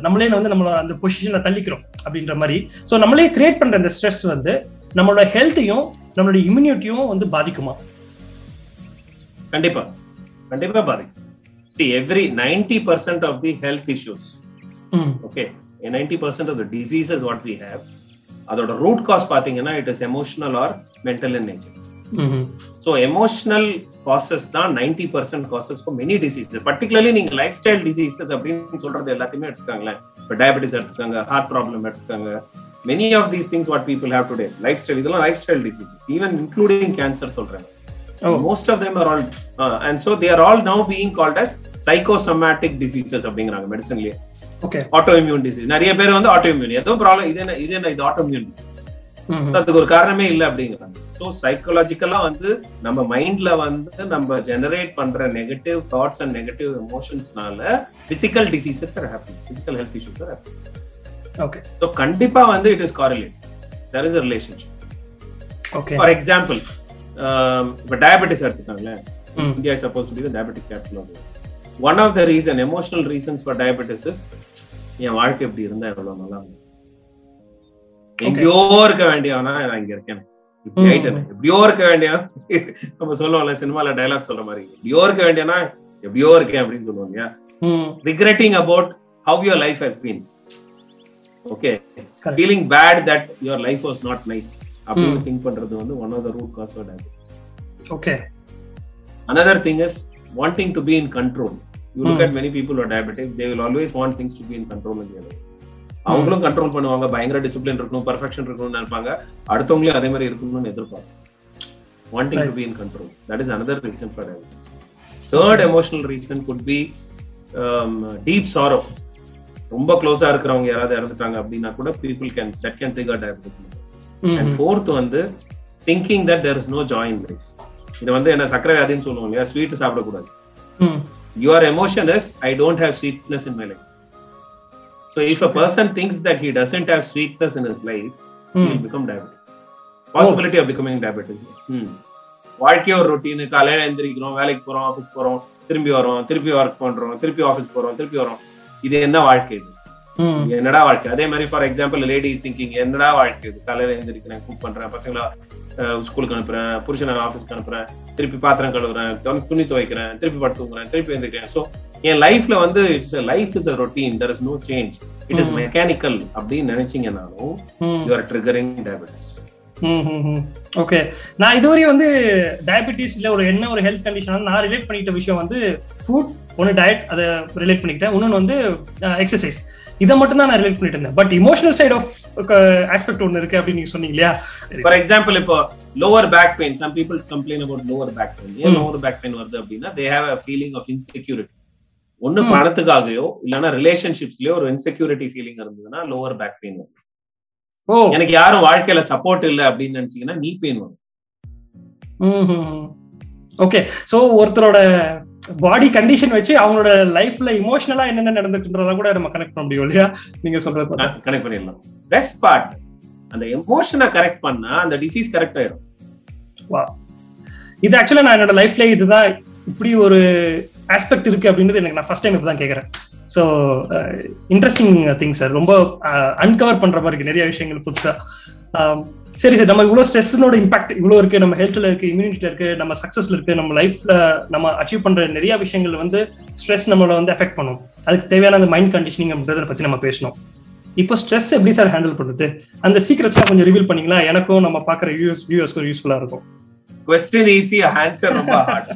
நம்மளே வந்து நம்மள அந்த பொசிஷன்ல தள்ளிக்கிறோம் அப்படின்ற மாதிரி. ஸோ நம்மளே கிரியேட் பண்ற இந்த ஸ்ட்ரெஸ் வந்து நம்மளோட ஹெல்த்தையும் நம்மளோட இம்யூனிட்டியும் வந்து பாதிக்குமா? கண்டிப்பா. கண்டிப்பா பாதிக்கும். See every ninety percent of the health issues okay ninety percent of the diseases what we have அதோட ரூட் காஸ் பாத்தீங்கன்னா it is emotional or mental in nature so emotional causes தான் ninety percent causes for many diseases particularly நீங்க lifestyle diseases அப்படின்னு சொல்றது எல்லாத்தையுமே எடுத்துக்காங்களேன். இப்போ diabetes எடுத்துக்காங்க heart problem எடுத்துக்காங்க. Many of these things what people have today lifestyle இதெல்லாம் lifestyle diseases even including cancer சொல்றாங்க most of them are all and so they're all now being called as psychosomatic diseases அப்படிங்கிறாங்க மெடிசன்லயே auto immune disease நிறைய பேர் வந்து auto immune ஏதோ problem இது என்ன இது என்ன இது ஆட்டோ இம்யூன் டிசீஸ் அதுக்கு ஒரு காரணமே இல்லை அப்படிங்கிறாங்க. ஸோ சைக்கலாஜிக்கலா வந்து நம்ம மைண்ட்ல வந்து நம்ம ஜெனரேட் பண்ற negative thoughts and negative எமோஷன்ஸ்னால physical diseases or physical health issues are okay so கண்டிப்பா வந்து it is correlate there is relationship okay for example இப்போ diabetes எடுத்துக்காங்களேன். India supposed to be diabetic capital of one of the reason emotional reasons for diabetes is என் வாழ்க்கை எப்படி இருந்தா எவ்வளவு நல்லா இருக்கும் எங்கேயோ இருக்க வேண்டியவனா நான் இங்க இருக்கேன். இப்படி ஆயிட்டேன். எப்படியோ இருக்க வேண்டிய நம்ம சொல்லுவோம்ல சினிமால டைலாக் சொல்ற மாதிரி. எப்படியோ இருக்க வேண்டியனா எப்படியோ இருக்கேன் அப்படின்னு இல்லையா? Regretting about how your life has been okay feeling bad that your life was not nice அப்படின்னு திங்க் பண்றது வந்து one of the root cause okay another thing is wanting to be in control. You look at many people who are diabetic they will always want things to be in control in their life. அவங்களும் control பண்ணுவாங்க. பயங்கர discipline இருக்கணும் perfection இருக்கணும்னு நினைப்பாங்க. அடுத்தவங்களையும் அதே மாதிரி இருக்கணும்னு எதிர்பார்ப்பாங்க wanting to be in control that is another reason for diabetes third emotional reason could be deep sorrow ரொம்ப க்ளோஸா இருக்கிறவங்க யாராவது இறந்துட்டாங்க அப்படின்னா கூட people can that can trigger diabetes and fourth வந்து thinking that there is no joy in life இது வந்து என்ன சக்கரை வியாதின்னு சொல்லுவோம் இல்லையா? ஸ்வீட் சாப்பிடக்கூடாது. Your emotion is I don't have sweetness in my life So if a person thinks that he doesn't have sweetness in his life, he will become diabetic. Possibility oh. of becoming diabetic. Hmm. வாழ்க்கை ஒரு routine காலையில எந்திரிக்கிறோம் வேலைக்கு போறோம் office போறோம் திரும்பி வரோம் திருப்பி work பண்றோம் திருப்பி ஆஃபீஸ் போறோம் திருப்பி வரோம் இது என்ன வாழ்க்கை இது என்னடா வாழ்க்கை அதே மாதிரி ஃபார் எக்ஸாம்பிள் லேடிஸ் திங்கிங் என்னடா வாழ்க்கை இது காலையில எழுந்திரிக்கிறேன் குக் பண்றேன் பசங்களை ஸ்கூலுக்கு அனுப்புறேன் புருஷனை ஆஃபீஸ்க்கு அனுப்புறேன் திருப்பி பாத்திரம் கழுவுறேன் துணி துவைக்கிறேன் திருப்பி படுத்து தூங்குறேன் திருப்பி எழுந்திரிக்கிறேன். ஸோ என் லைஃப்ல வந்து it's life is a routine there is no change it is mechanical அப்படின்னு நினைச்சீங்கன்னாலும் you are triggering diabetes okay நான் இதுவரை வந்து டயபெட்டிஸ் இல்ல ஒரு என்ன ஒரு ஹெல்த் கண்டிஷன் நான் ரிலேட் பண்ணிட்ட விஷயம் வந்து ஃபுட் ஒன்னு டயட் அதை ரிலேட் பண்ணிக்கிட்டேன். இன்னொன்று வந்து எக்ஸசைஸ் இதை மட்டும் தான் நான் ரிலேட் பண்ணிட்டு இருந்தேன். But emotional side of aspect ஒன்று இருக்கு அப்படின்னு நீங்க சொன்னீங்க இல்லையா? ஃபார் எக்ஸாம்பிள் இப்போ lower back pain some people complain about lower back pain ஏன் லோவர் பேக் பெயின் வருது அப்படின்னா they have a feeling of insecurity ஒன்னு பணத்துக்காகவோ இல்லைன்னா ரிலேஷன்ஷிப்ஸ்லயோ ஒரு இன்செக்யூரிட்டி ஃபீலிங் இருந்ததுன்னா லோவர் பேக் பெயின் வரும். எனக்கு யாரும் வாழ்க்கையில சப்போர்ட் இல்லை அப்படின்னு நினைச்சீங்கன்னா நீ பெயின் வரும். ஓகே சோ ஒருத்தரோட பாடி கண்டிஷன் வச்சு அவங்களோட லைஃப்ல இமோஷனலா என்னென்ன நடந்துக்குன்றத கூட நம்ம கனெக்ட் பண்ண முடியும் இல்லையா? நீங்க சொல்றது கனெக்ட் பண்ணிடலாம். பெஸ்ட் பார்ட் அந்த எமோஷனை கரெக்ட் பண்ணா அந்த டிசீஸ் கரெக்ட் ஆயிடும் வா இது ஆக்சுவலா நான் என்னோட லைஃப்ல இதுதான் இப்படி ஒரு ஆஸ்பெக்ட் இருக்கு அப்படின்றது எனக்கு நான் ஃபர்ஸ்ட் டைம் இப்பதான் கேக்குறேன். ஸோ இன்ட்ரெஸ்டிங் திங் சார் ரொம்ப அன்கவர் பண்ற மாதிரி இருக்கு. நிறைய விஷயங்கள் புதுசா. சரி சார் நம்ம இவ்வளவு ஸ்ட்ரெஸ்னோட இம்பாக்ட் இவ்வளவு இருக்கு நம்ம ஹெல்த்ல இருக்கு இம்யூனிட்டில இருக்கு நம்ம சக்சஸ்ல இருக்கு நம்ம லைஃப்ல நம்ம அச்சீவ் பண்ற நிறைய விஷயங்கள் வந்து ஸ்ட்ரெஸ் நம்மள வந்து எஃபெக்ட் பண்ணும். அதுக்கு தேவையான அந்த மைண்ட் கண்டிஷனிங் அப்படின்றத பத்தி நம்ம பேசணும். இப்போ ஸ்ட்ரெஸ் எப்படி சார் ஹேண்டில் பண்ணுறது அந்த சீக்கிரட்ஸ்லாம் கொஞ்சம் ரிவீல் பண்ணீங்களா? எனக்கும் நம்ம பார்க்குற வியூஸ் வியூவர்ஸ்க்கும் யூஸ்ஃபுல்லாக இருக்கும். கொஸ்டின் ஈஸி ஆன்சர் ரொம்ப ஹார்ட்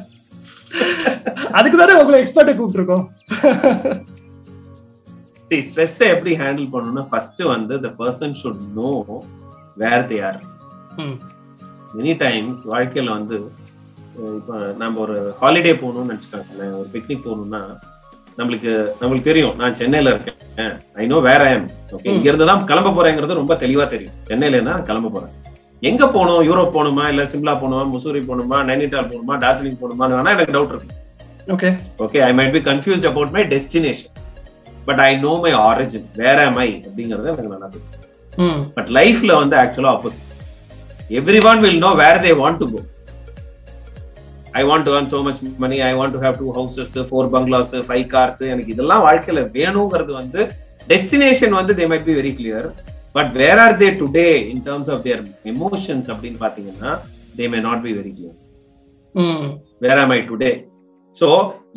அதுக்கு தானே உங்களை எக்ஸ்பர்ட்டை கூப்பிட்டுருக்கோம். சரி ஸ்ட்ரெஸ்ஸை எப்படி ஹேண்டில் பண்ணணும்னா ஃபர்ஸ்ட் வந்து the person should know where they are many times வாழ்க்கையில வந்து இப்போ நம்ம ஒரு ஹாலிடே போகணும்னு நினச்சிக்காங்களேன். ஒரு பிக்னிக் போகணும்னா நம்மளுக்கு நம்மளுக்கு தெரியும். நான் சென்னையில இருக்கேன். ஐ நோ வேற ஐம் ஓகே ம். இங்க இருந்து தான் கிளம்ப போறேங்கிறது ரொம்ப தெளிவா தெரியும். சென்னையில இருந்தா நான் கிளம்ப போறேன். எங்க போகணும்? யூரோப் போகணுமா? இல்ல சிம்லா போகணுமா? முசூரி போகணுமா? நைனிடால் போகணுமா? டார்ஜிலிங் போகணுமா வேணா எனக்கு டவுட் இருக்கு. Okay okay I might be confused about my destination but I know my origin வேற am I? அப்படிங்கறது எனக்கு நல்லா தெரியும். ம் பட் லைஃப்ல வந்து ஆக்சுவலா opposite every one will know where they want to go I want to earn so much money I want to have two houses four bungalows five cars எனக்கு இதெல்லாம் வாழ்க்கையில வேணுங்கிறது வந்து டெஸ்டினேஷன் வந்து they might be very clear but where are they today in terms of their emotions அப்படின்னு பாத்தீங்கன்னா they may not be very clear ம். Where am I today so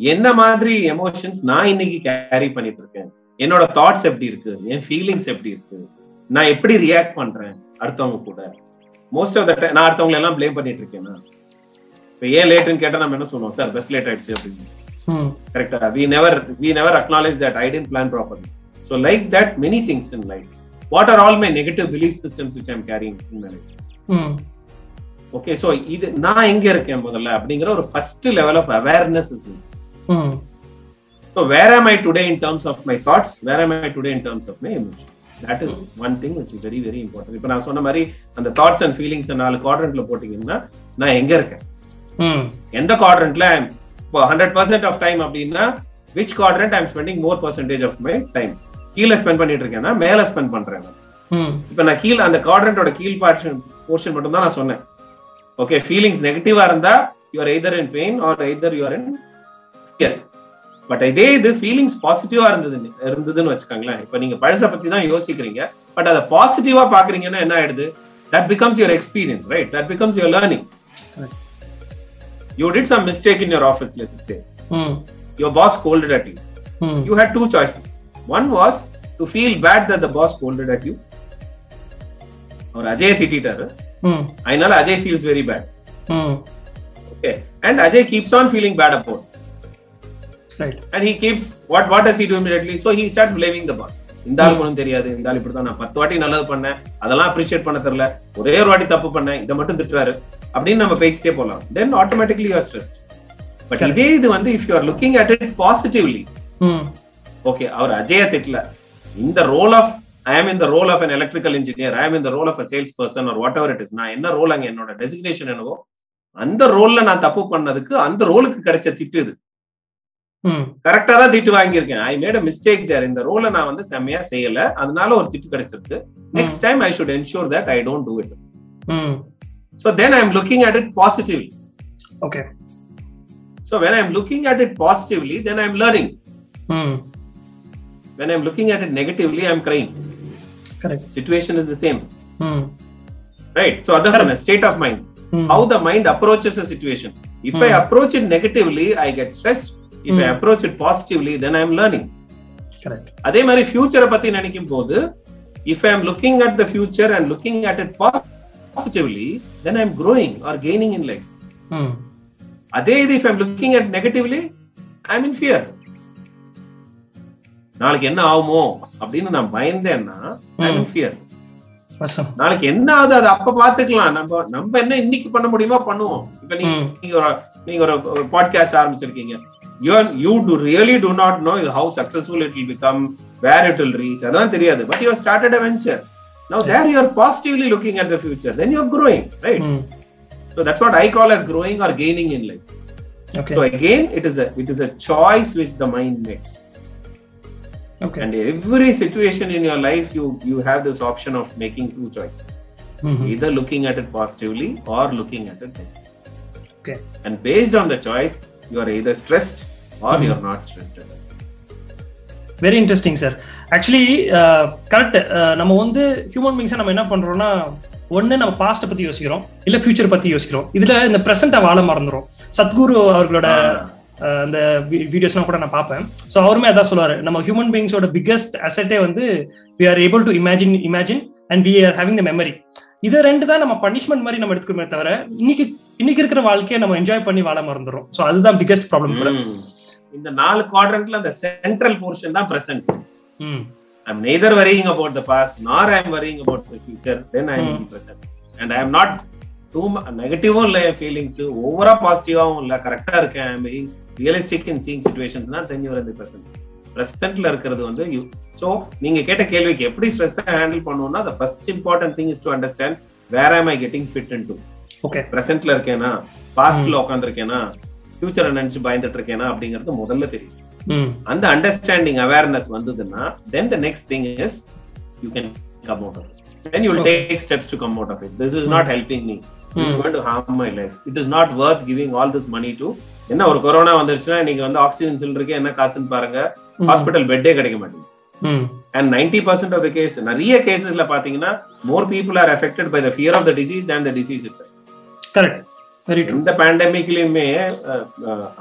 என்ன மாதிரி எமோஷன்ஸ் நான் இன்னைக்கு கேரி பண்ணிட்டு இருக்கேன்? என்னோட தாட்ஸ் எப்படி இருக்கு? என் ஃபீலிங்ஸ் எப்படி இருக்கு? நான் எப்படி ரியாக்ட் பண்றேன்? அடுத்தவங்க கூட. மோஸ்ட் ஆஃப் த டைம் நான் அடுத்தவங்களை எல்லாம் ப்ளேம் பண்ணிட்டு இருக்கேன் இப்போ ஏன் லேட்டுன்னு கேட்டா நம்ம என்ன சொல்லுவோம்? சார் பெஸ்ட் லேட் ஆயிடுச்சு அப்படின்னு. ம். கரெக்டா we never we never acknowledge that I tend plan properly so like that many things in life what are all my negative belief systems which I'm carrying in my life ம். Okay so இது நான் எங்க இருக்கேன் முதல்ல அப்படிங்கிற ஒரு first level of awareness is ம். So where am I today in terms of my thoughts? Where am I today in terms of my is one thing which is very very important. இப்போ நான் சொன்ன மாதிரி அந்த thoughts and feelings நாலு குவாட்ரண்ட்ல போட்டீங்கன்னா நான் எங்க இருக்கேன்? எந்த குவாட்ரண்ட்ல இப்போ ஹண்ட்ரட் பர்சன்ட் ஆஃப் டைம் அப்படின்னா which quadrant I'm spending more percentage of my time கீழே ஸ்பெண்ட் பண்ணிட்டு இருக்கேன்னா மேல ஸ்பெண்ட் பண்றேன் இப்போ நான் கீழே அந்த குவாட்ரண்டோட கீழ் போர்ஷன் போர்ஷன் மட்டும் தான் நான் சொன்னேன். ஓகே ஃபீலிங்ஸ் நெகட்டிவா இருந்தா you're either in pain or either you're in fear but இதே இது ஃபீலிங்ஸ் பாசிட்டிவா இருந்தது இருந்ததுன்னு வச்சுக்கோங்களேன். இப்போ நீங்க பழச பத்தி தான் யோசிக்கிறீங்க. பட் அதை பாசிட்டிவா பாக்குறீங்கன்னா என்ன ஆயிடுது? That becomes your experience right that becomes your learning. You did some mistake in your office let's say your boss at you. ம் you had two choices. One was to feel bad that the boss scolded at you. அவர் அஜய் திட்டாரு ம் அதனால Ajay feels very bad okay and Ajay keeps on feeling bad about right and he keeps what what does he do immediately so he start blaming the boss இந்த ஆளுக்கு ஒன்றும் தெரியாது. இந்த ஆள் இப்படிதான் நான் பத்து வாட்டி நல்லது பண்ணேன். அதெல்லாம் அப்ரிஷியேட் பண்ண தெரியல. ஒரே ஒரு வாட்டி தப்பு பண்ணேன். இதை மட்டும் திட்டுறாரு. அப்படின்னு நம்ம பேசிட்டே போகலாம் then automatically you're stressed but. இதே இது வந்து if you are looking at it positively okay அவர் அஜய திட்டல. இந்த ரோல் ஆஃப் ஐ ஆம் இந்த role of an electrical engineer I am இந்த role of a sales person ஒரு வாட் எவர் இட் இஸ் நான் என்ன ரோல் அங்க என்னோட டெசிக்னேஷன் என்னவோ அந்த ரோல்ல நான் தப்பு பண்ணதுக்கு அந்த ரோலுக்கு கிடைச்ச திட்டு இது. கரெக்டா தான் திட்டு வாங்கியிருக்கேன். ஐ மேட் அ மிஸ்டேக் தேர் இந்த ரோலை நான் வந்து செம்மையா செய்யல. அதனால ஒரு திட்டு கிடைச்சிருக்கு. Next time I should ensure that I don't do it so then I am looking at it positively okay so when I am looking at it positively then I am learning when I am looking at it negatively I am crying correct situation is the same right so அதான் state of mind ம். How the mind approaches a situation. If I Hmm. approach it negatively, I get stressed. If I Hmm. approach it positively, then I am learning. Correct அதே மாதிரி ஃபியூச்சரை பத்தி நினைக்கும் போது if I am looking at the future and looking at it positively, then I am growing or gaining in life. ம் அதே இது if I am looking at negatively, I am in fear. நாளைக்கு என்ன ஆகுமோ அப்படின்னு நான் பயந்தேன்னா ஐ Hmm. இன் fear நாளைக்கு என்ன ஆகுது அது அப்ப பாத்துக்கலாம் நம்ம நம்ம என்ன இன்னைக்கு பண்ண முடியுமோ பண்ணுவோம் இப்ப நீங்க நீங்க ஒரு நீங்க ஒரு பாட்காஸ்ட் ஆரம்பிச்சிருக்கீங்க you are, you do really do not know how successful it will become, where it will reach. But you have started a venture. Now yeah. there you are positively looking at the future. Then you are growing, right? Mm. So that's what I call as growing or gaining in life. Okay. So again, it is a it is a choice which the mind makes. Okay. And every situation in your life, you you have this option of making two choices, mm-hmm. either looking at it positively or looking at it negatively. Okay. And based on the choice, you are either stressed or Mhm. you are not stressed. at all. Very interesting sir actually correct நம்ம வந்து human பீங்ஸை நம்ம என்ன பண்றோம்னா ஒன்று நம்ம பாஸ்ட்டை பத்தி யோசிக்கிறோம் இல்ல ஃபியூச்சர் பத்தி யோசிக்கிறோம் இதுல இந்த ப்ரெசென்ட்டை வாழ மறந்துடும் சத்குரு அவர்களோட அந்த வீடியோஸ்லாம் கூட நான் பார்ப்பேன் ஸோ அவருமே அதான் சொல்லுவாரு நம்ம ஹியூமன் பீங்ஸோட பிக்கஸ்ட் அசெட்டே வந்து we are able to imagine imagine and we are having the memory இதை ரெண்டு தான் நம்ம பனிஷ்மெண்ட் மாதிரி நம்ம எடுத்துக்கிறோமே தவிர இன்னைக்கு இன்னைக்கு இருக்கிற வாழ்க்கையை நம்ம என்ஜாய் பண்ணி வாழ மறந்துடும் ஸோ அதுதான் பிக்கஸ்ட் ப்ராப்ளம் கூட. இந்த நாலு குவாட்ரண்ட்ல அந்த சென்ட்ரல் போர்ஷன் தான் present I'm neither worrying about the past nor I am worrying about the future then I am present and I am not too நெகட்டிவும் இல்லை ஃபீலிங்ஸ் ஓவரா பாசிட்டிவாவும் இல்லை. கரெக்டா இருக்கேன். I am realistic in seeing சுச்சுவேஷன்ஸ்னா your இந்த present பிரசன்ட்ல இருக்கிறது வந்து ஸோ நீங்க கேட்ட கேள்விக்கு எப்படி ஸ்ட்ரெஸ் ஹேண்டில் பண்ணுவோம்னா the first important thing is to understand where am I getting fit into okay பிரசன்ட்ல இருக்கேனா பாஸ்ட்ல உட்காந்துருக்கேனா ஃபியூச்சரை நினைச்சு பயந்துட்டு இருக்கேனா அப்படிங்கிறது முதல்ல தெரியும். ம் அந்த அண்டர்ஸ்டாண்டிங் அவேர்னஸ் வந்ததுன்னா then the next thing is you can come out of then you will Okay. take steps to come out of it. This is not helping me. It is Hmm. going to harm my life. It is not worth giving all this money to என்ன ஒரு corona வந்துருச்சுன்னா நீங்க வந்து oxygen சிலிண்டருக்கு என்ன காசுன்னு பாருங்க. Hospital பெட்டே கிடைக்க மாட்டேங்குது. And ninety percent of the case நிறைய கேசஸ்ல பாத்தீங்கன்னா more people are affected by the fear of the disease than the disease itself. Correct இந்த பேண்டமிக்லயுமே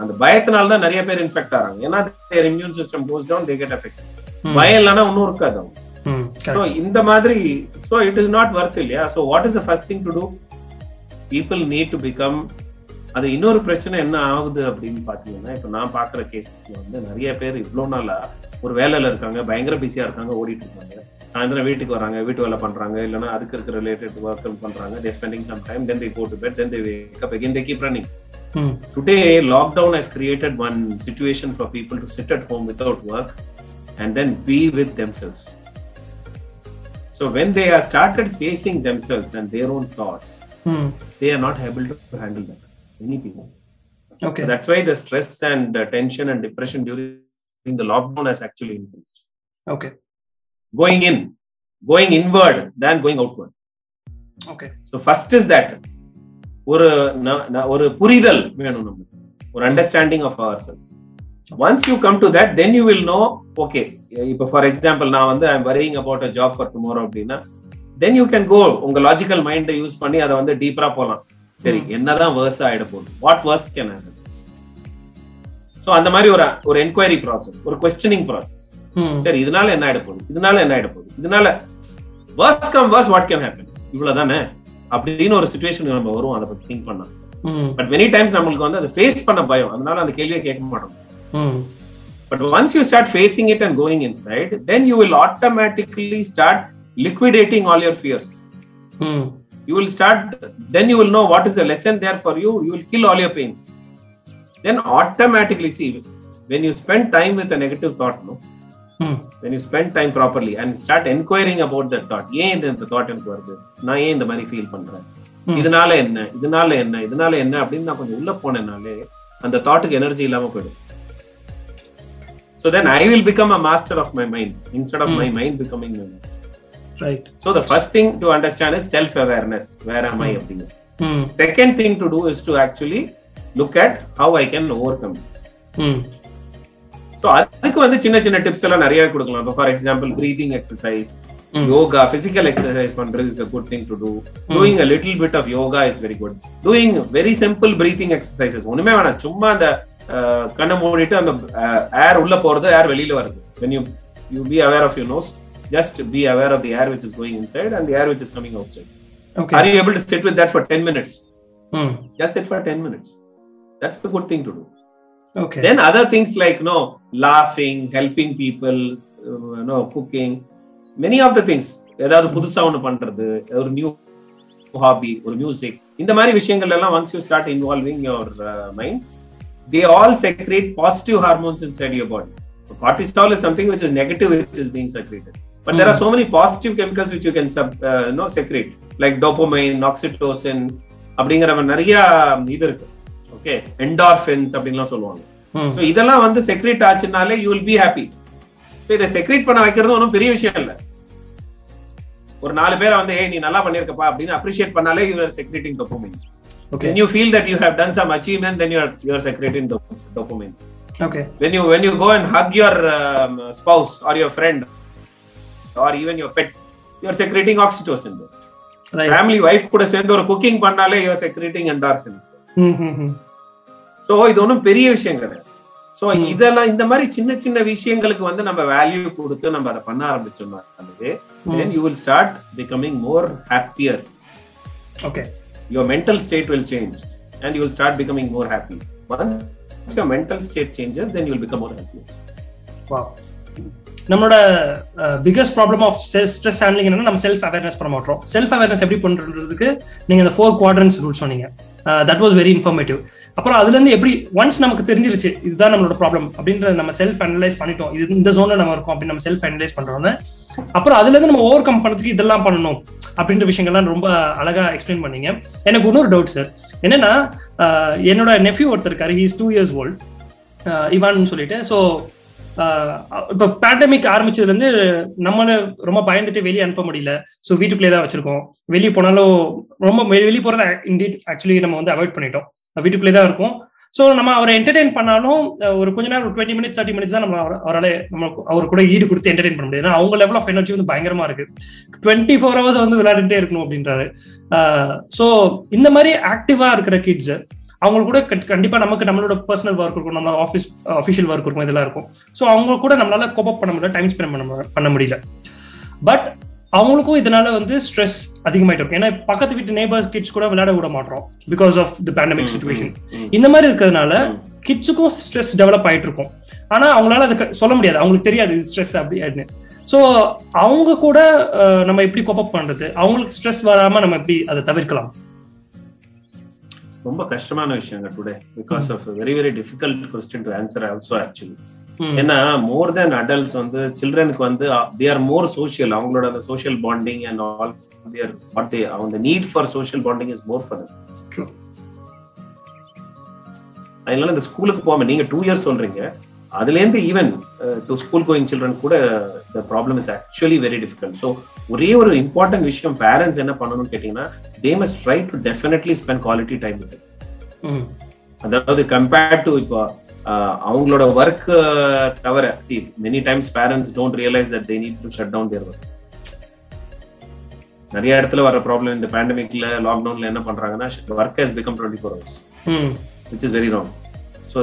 அந்த பயத்தினால தான் நிறைய பேர் இன்ஃபெக்ட் ஆறாங்க. ஏன்னா their immune system goes down they get affect பயம் இல்லைன்னா ஒன்றும் இருக்காது அவங்க. ஸோ இந்த மாதிரி so it is not worth இல்லையா? So what is the first thing to do people need to become அது இன்னொரு பிரச்சனை என்ன ஆகுது அப்படின்னு பாத்தீங்கன்னா இப்போ நான் பாக்குற கேசஸ்ல வந்து நிறைய பேர் இவ்வளோ நாளா ஒரு வேலையில இருக்காங்க பயங்கர பிஸியா இருக்காங்க ஓடிட்டு இருக்காங்க சாயந்தரம் வீட்டுக்கு வராங்க வீட்டு வேலை பண்றாங்க இல்லைன்னா அதுக்கு இருக்க ரிலேட்டட் ஒர்க் பண்றாங்க they spending some time then they go to bed then they wake up again they keep running ம் Today, lockdown has created one situation for people to sit at home without work and then be with themselves. So, when they are started facing themselves and their own thoughts, ம் they are not able to handle that. Many people. Okay So that's why the stress and uh, tension and depression during the lockdown has actually increased. Okay Going in, going inward than going outward. Okay so first is that ஒரு ந- ந- ஒரு புரிதல் வேணும் நமக்கு. ஒரு understanding of ourselves once you come to that then you will know okay இப்போ for example நான் வந்து I'm worrying about a job for tomorrow அப்படின்னா தென் யூ கேன் கோ உங்க லாஜிக்கல் மைண்டை யூஸ் பண்ணி அதை வந்து டீப்பரா போகலாம் சரி என்னதான் வேர்ஸ் ஆயிட போகுது? What worse can happen so அந்த மாதிரி ஒரு ஒரு என்கொயரி ப்ராசஸ் ஒரு கொஸ்டினிங் ப்ராசஸ் சரி இதனால என்ன ஆயிட போகுது? இதனால என்ன ஆயிட போகுது? இதனால worse come worse what can happen இவ்வளவுதானே? அப்படின்னு ஒரு சுச்சுவேஷன் நம்ம வரும் அதை பத்தி திங்க் பண்ணா. பட் மெனி டைம்ஸ் நம்மளுக்கு வந்து அதை ஃபேஸ் பண்ண பயம். அதனால அந்த கேள்வியை கேட்க மாட்டோம். But once you start facing it and going inside then you will automatically start liquidating all your fears you will start then you will know what is the lesson there for you you will kill all your pains then automatically see when you spend time with a negative thought no ம் when you spend time properly and start inquiring about that thought ஏன் இந்த thought எனக்கு வருது நான் ஏன் இந்த மாதிரி feel பண்றேன் ம். இதனால என்ன இதனால என்ன இதனால என்ன அப்படின்னு நான் கொஞ்சம் உள்ள போனேனாலே அந்த தாட்டுக்கு எனர்ஜி இல்லாம போயிடும் so then i will become a master of my mind instead of Hmm. my mind becoming my master right so the first thing to understand is self awareness where am i அப்படிங்க ம் second thing to do is to actually look at how i can overcome this. ம் so அதுக்கு வந்து சின்ன சின்ன tips எல்லாம் நிறைய கொடுக்கலாம். இப்போ for example breathing exercise. Yoga physical exercise பண்றது is a good thing to do doing a little bit of yoga is very good doing very simple breathing exercises ஒண்ணுமே வேணாம். சும்மா அந்த கண்ணை மூடிட்டு அந்த ஏர் உள்ள போறது ஏர் வெளியில வருது. When you you be aware of your nose. Just be aware of the air which is going inside and the air which is coming outside okay are you able to sit with that for 10 minutes ம் just sit for 10 minutes that's the good thing to do okay then other things like no laughing helping people uh, no cooking many of the things ஏதாவது புதுசா ஒண்ணு பண்றது ஒரு new hobby ஒரு music இந்த மாதிரி விஷயங்கள் எல்லாம் once you start involving your mind they all secrete positive hormones inside your body cortisol is something which is negative which is being secreted but there are so many positive chemicals which you can sub, uh, no, secrete like dopamine oxytocin அப்படிங்கிற நிறைய இது இருக்கு okay endorphins அப்படின்லாம் சொல்லுவாங்க so இதெல்லாம் வந்து secrete ஆச்சுனாலே you will be happy so இதை secrete பண்ண வைக்கிறது ஒன்றும் பெரிய விஷயம் இல்லை ஒரு நாலு பேரை வந்து ஏய் நீ நல்லா பண்ணிருக்கப்பா அப்படின்னு அப்ரிஷியேட் பண்ணாலே you are secreting okay when you feel that you have done some achievement then you are you are secreting dop- dopamine okay when you when you go and hug your um, spouse or your friend or even your pet you are secreting oxytocin right family wife கூட சேர்ந்து ஒரு cooking பண்ணாலே you are secreting endorphins ம் hmm ம் so இது ஒன்றும் பெரிய விஷயம் கிடையாது Hmm. இதெல்லாம் இந்த மாதிரி சின்ன சின்ன விஷயங்களுக்கு வந்து நம்ம வேல்யூ கொடுத்து நம்ம அதை பண்ண ஆரம்பிச்சோம்னா then you will start becoming more happier okay your mental state will change and you will start becoming more happy once your mental state changes then you will become more happy wow நம்மளோட biggest problem of stress handling என்னன்னா நம்ம self awareness பண்ண மாட்டோம். Self awareness எப்படி பண்றதுக்கு நீங்க இந்த four quadrants rule சொன்னீங்க. தட் வாஸ் வெரி இன்ஃபர்மேட்டிவ் அப்புறம் அதுல இருந்து எப்படி ஒன்ஸ் நமக்கு தெரிஞ்சிருச்சு இதுதான் நம்மளோட ப்ராப்ளம் அப்படின்றத நம்ம செல்ஃப் அனலைஸ் பண்ணிட்டோம். இது இந்த ஜோன்ல நம்ம இருக்கோம் அப்படின்னு நம்ம செல்ஃப் அனலைஸ் பண்றோம்னு. அப்புறம் அதுல இருந்து நம்ம ஓவர் கம் பண்றதுக்கு இதெல்லாம் பண்ணணும் அப்படின்ற விஷயங்கள்லாம் ரொம்ப அழகா எக்ஸ்பிளைன் பண்ணீங்க. எனக்கு இன்னொரு டவுட் சார் என்னன்னா என்னோட நெஃப்யூ ஒருத்தர் இருக்காரு. ஹீஸ் டூ இயர்ஸ் ஓல்ட் இவான்னு சொல்லிட்டு. ஸோ இப்போ பேண்டமிக் ஆரம்பிச்சதுல இருந்து நம்மள ரொம்ப பயந்துட்டு வெளியே அனுப்ப முடியல. ஸோ வீட்டுக்குள்ளே தான் வச்சிருக்கோம். வெளியே போனாலும் ரொம்ப வெளியே போறத இண்டீட் ஆக்சுவலி நம்ம வந்து அவாய்ட் பண்ணிட்டோம். வீட்டுக்குள்ளே தான் இருக்கும். ஸோ நம்ம அவரை என்டர்டைன் பண்ணாலும் ஒரு கொஞ்ச நேரம் டுவெண்ட்டி மினிட்ஸ் தேர்ட்டி மினிட்ஸ் தான் நம்ம அவரால் நம்ம அவர் கூட ஈடு கொடுத்து என்டர்டைன் பண்ண முடியாது அவங்க லெவல் ஆஃப் எனர்ஜி வந்து பயங்கரமா இருக்கு. டுவெண்ட்டி ஃபோர் ஹவர்ஸ் வந்து விளையாடிட்டே இருக்கணும் அப்படின்றாரு. ஸோ இந்த மாதிரி ஆக்டிவா இருக்கிற கிட்ஸ் அவங்களுக்கு கூட கண்டிப்பா நமக்கு நம்மளோட பர்சனல் ஒர்க் இருக்கும் நம்மளோட ஆஃபீஸ் அஃபிஷியல் ஒர்க் இருக்கும் இதெல்லாம் இருக்கும். ஸோ அவங்க கூட நம்மளால கோப் பண்ண முடியல டைம் ஸ்பெண்ட் பண்ண பண்ண முடியல. பட் அவங்களுக்கும் இதனால வந்து ஸ்ட்ரெஸ் அதிகமாயிட்டு இருக்கும். ஏன்னா பக்கத்து வீட்டு நேபர்ஸ் கிட்ஸ் கூட விளையாட விட மாட்டோம். Because of the pandemic situation இந்த மாதிரி இருக்கிறதுனால கிட்ஸுக்கும் ஸ்ட்ரெஸ் டெவலப் ஆயிட்டு இருக்கும். ஆனா அவங்களால அதை சொல்ல முடியாது. அவங்களுக்கு தெரியாது ஸ்ட்ரெஸ் அப்படி அப்படின்னு. ஸோ அவங்க கூட நம்ம எப்படி கோப்பப் பண்றது? அவங்களுக்கு ஸ்ட்ரெஸ் வராம நம்ம எப்படி அதை தவிர்க்கலாம்? ரொம்ப கஷ்டமான விஷயங்க today because of very very difficult question to answer also actually ஏன்னா மோர் தென் அடல்ட்ஸ் வந்து சில்ட்ரனுக்கு வந்து தே ஆர் மோர் சோஷியல் அவங்களோட அந்த social bonding and all their what they அவங்க need for social bonding is more for அதனால இந்த ஸ்கூலுக்கு போகாம நீங்க டூ இயர்ஸ் சொல்றீங்க. அதுலேருந்து even to school going children கூட the problem is actually very difficult so ஒரே ஒரு இம்பார்ட்டன்ட் விஷயம் பேரண்ட்ஸ் என்ன பண்ணணும்னு கேட்டீங்கன்னா they must try to definitely spend quality time with அதாவது கம்பேர்ட் டு இப்போ அவங்களோட ஒர்க் தவிர see many times parents don't realise that they need to shut down their work நிறைய இடத்துல வர ப்ராப்ளம் இந்த பேண்டமிக்ல லாக்டவுன்ல என்ன பண்றாங்கன்னா work has become twenty four hours which is very wrong so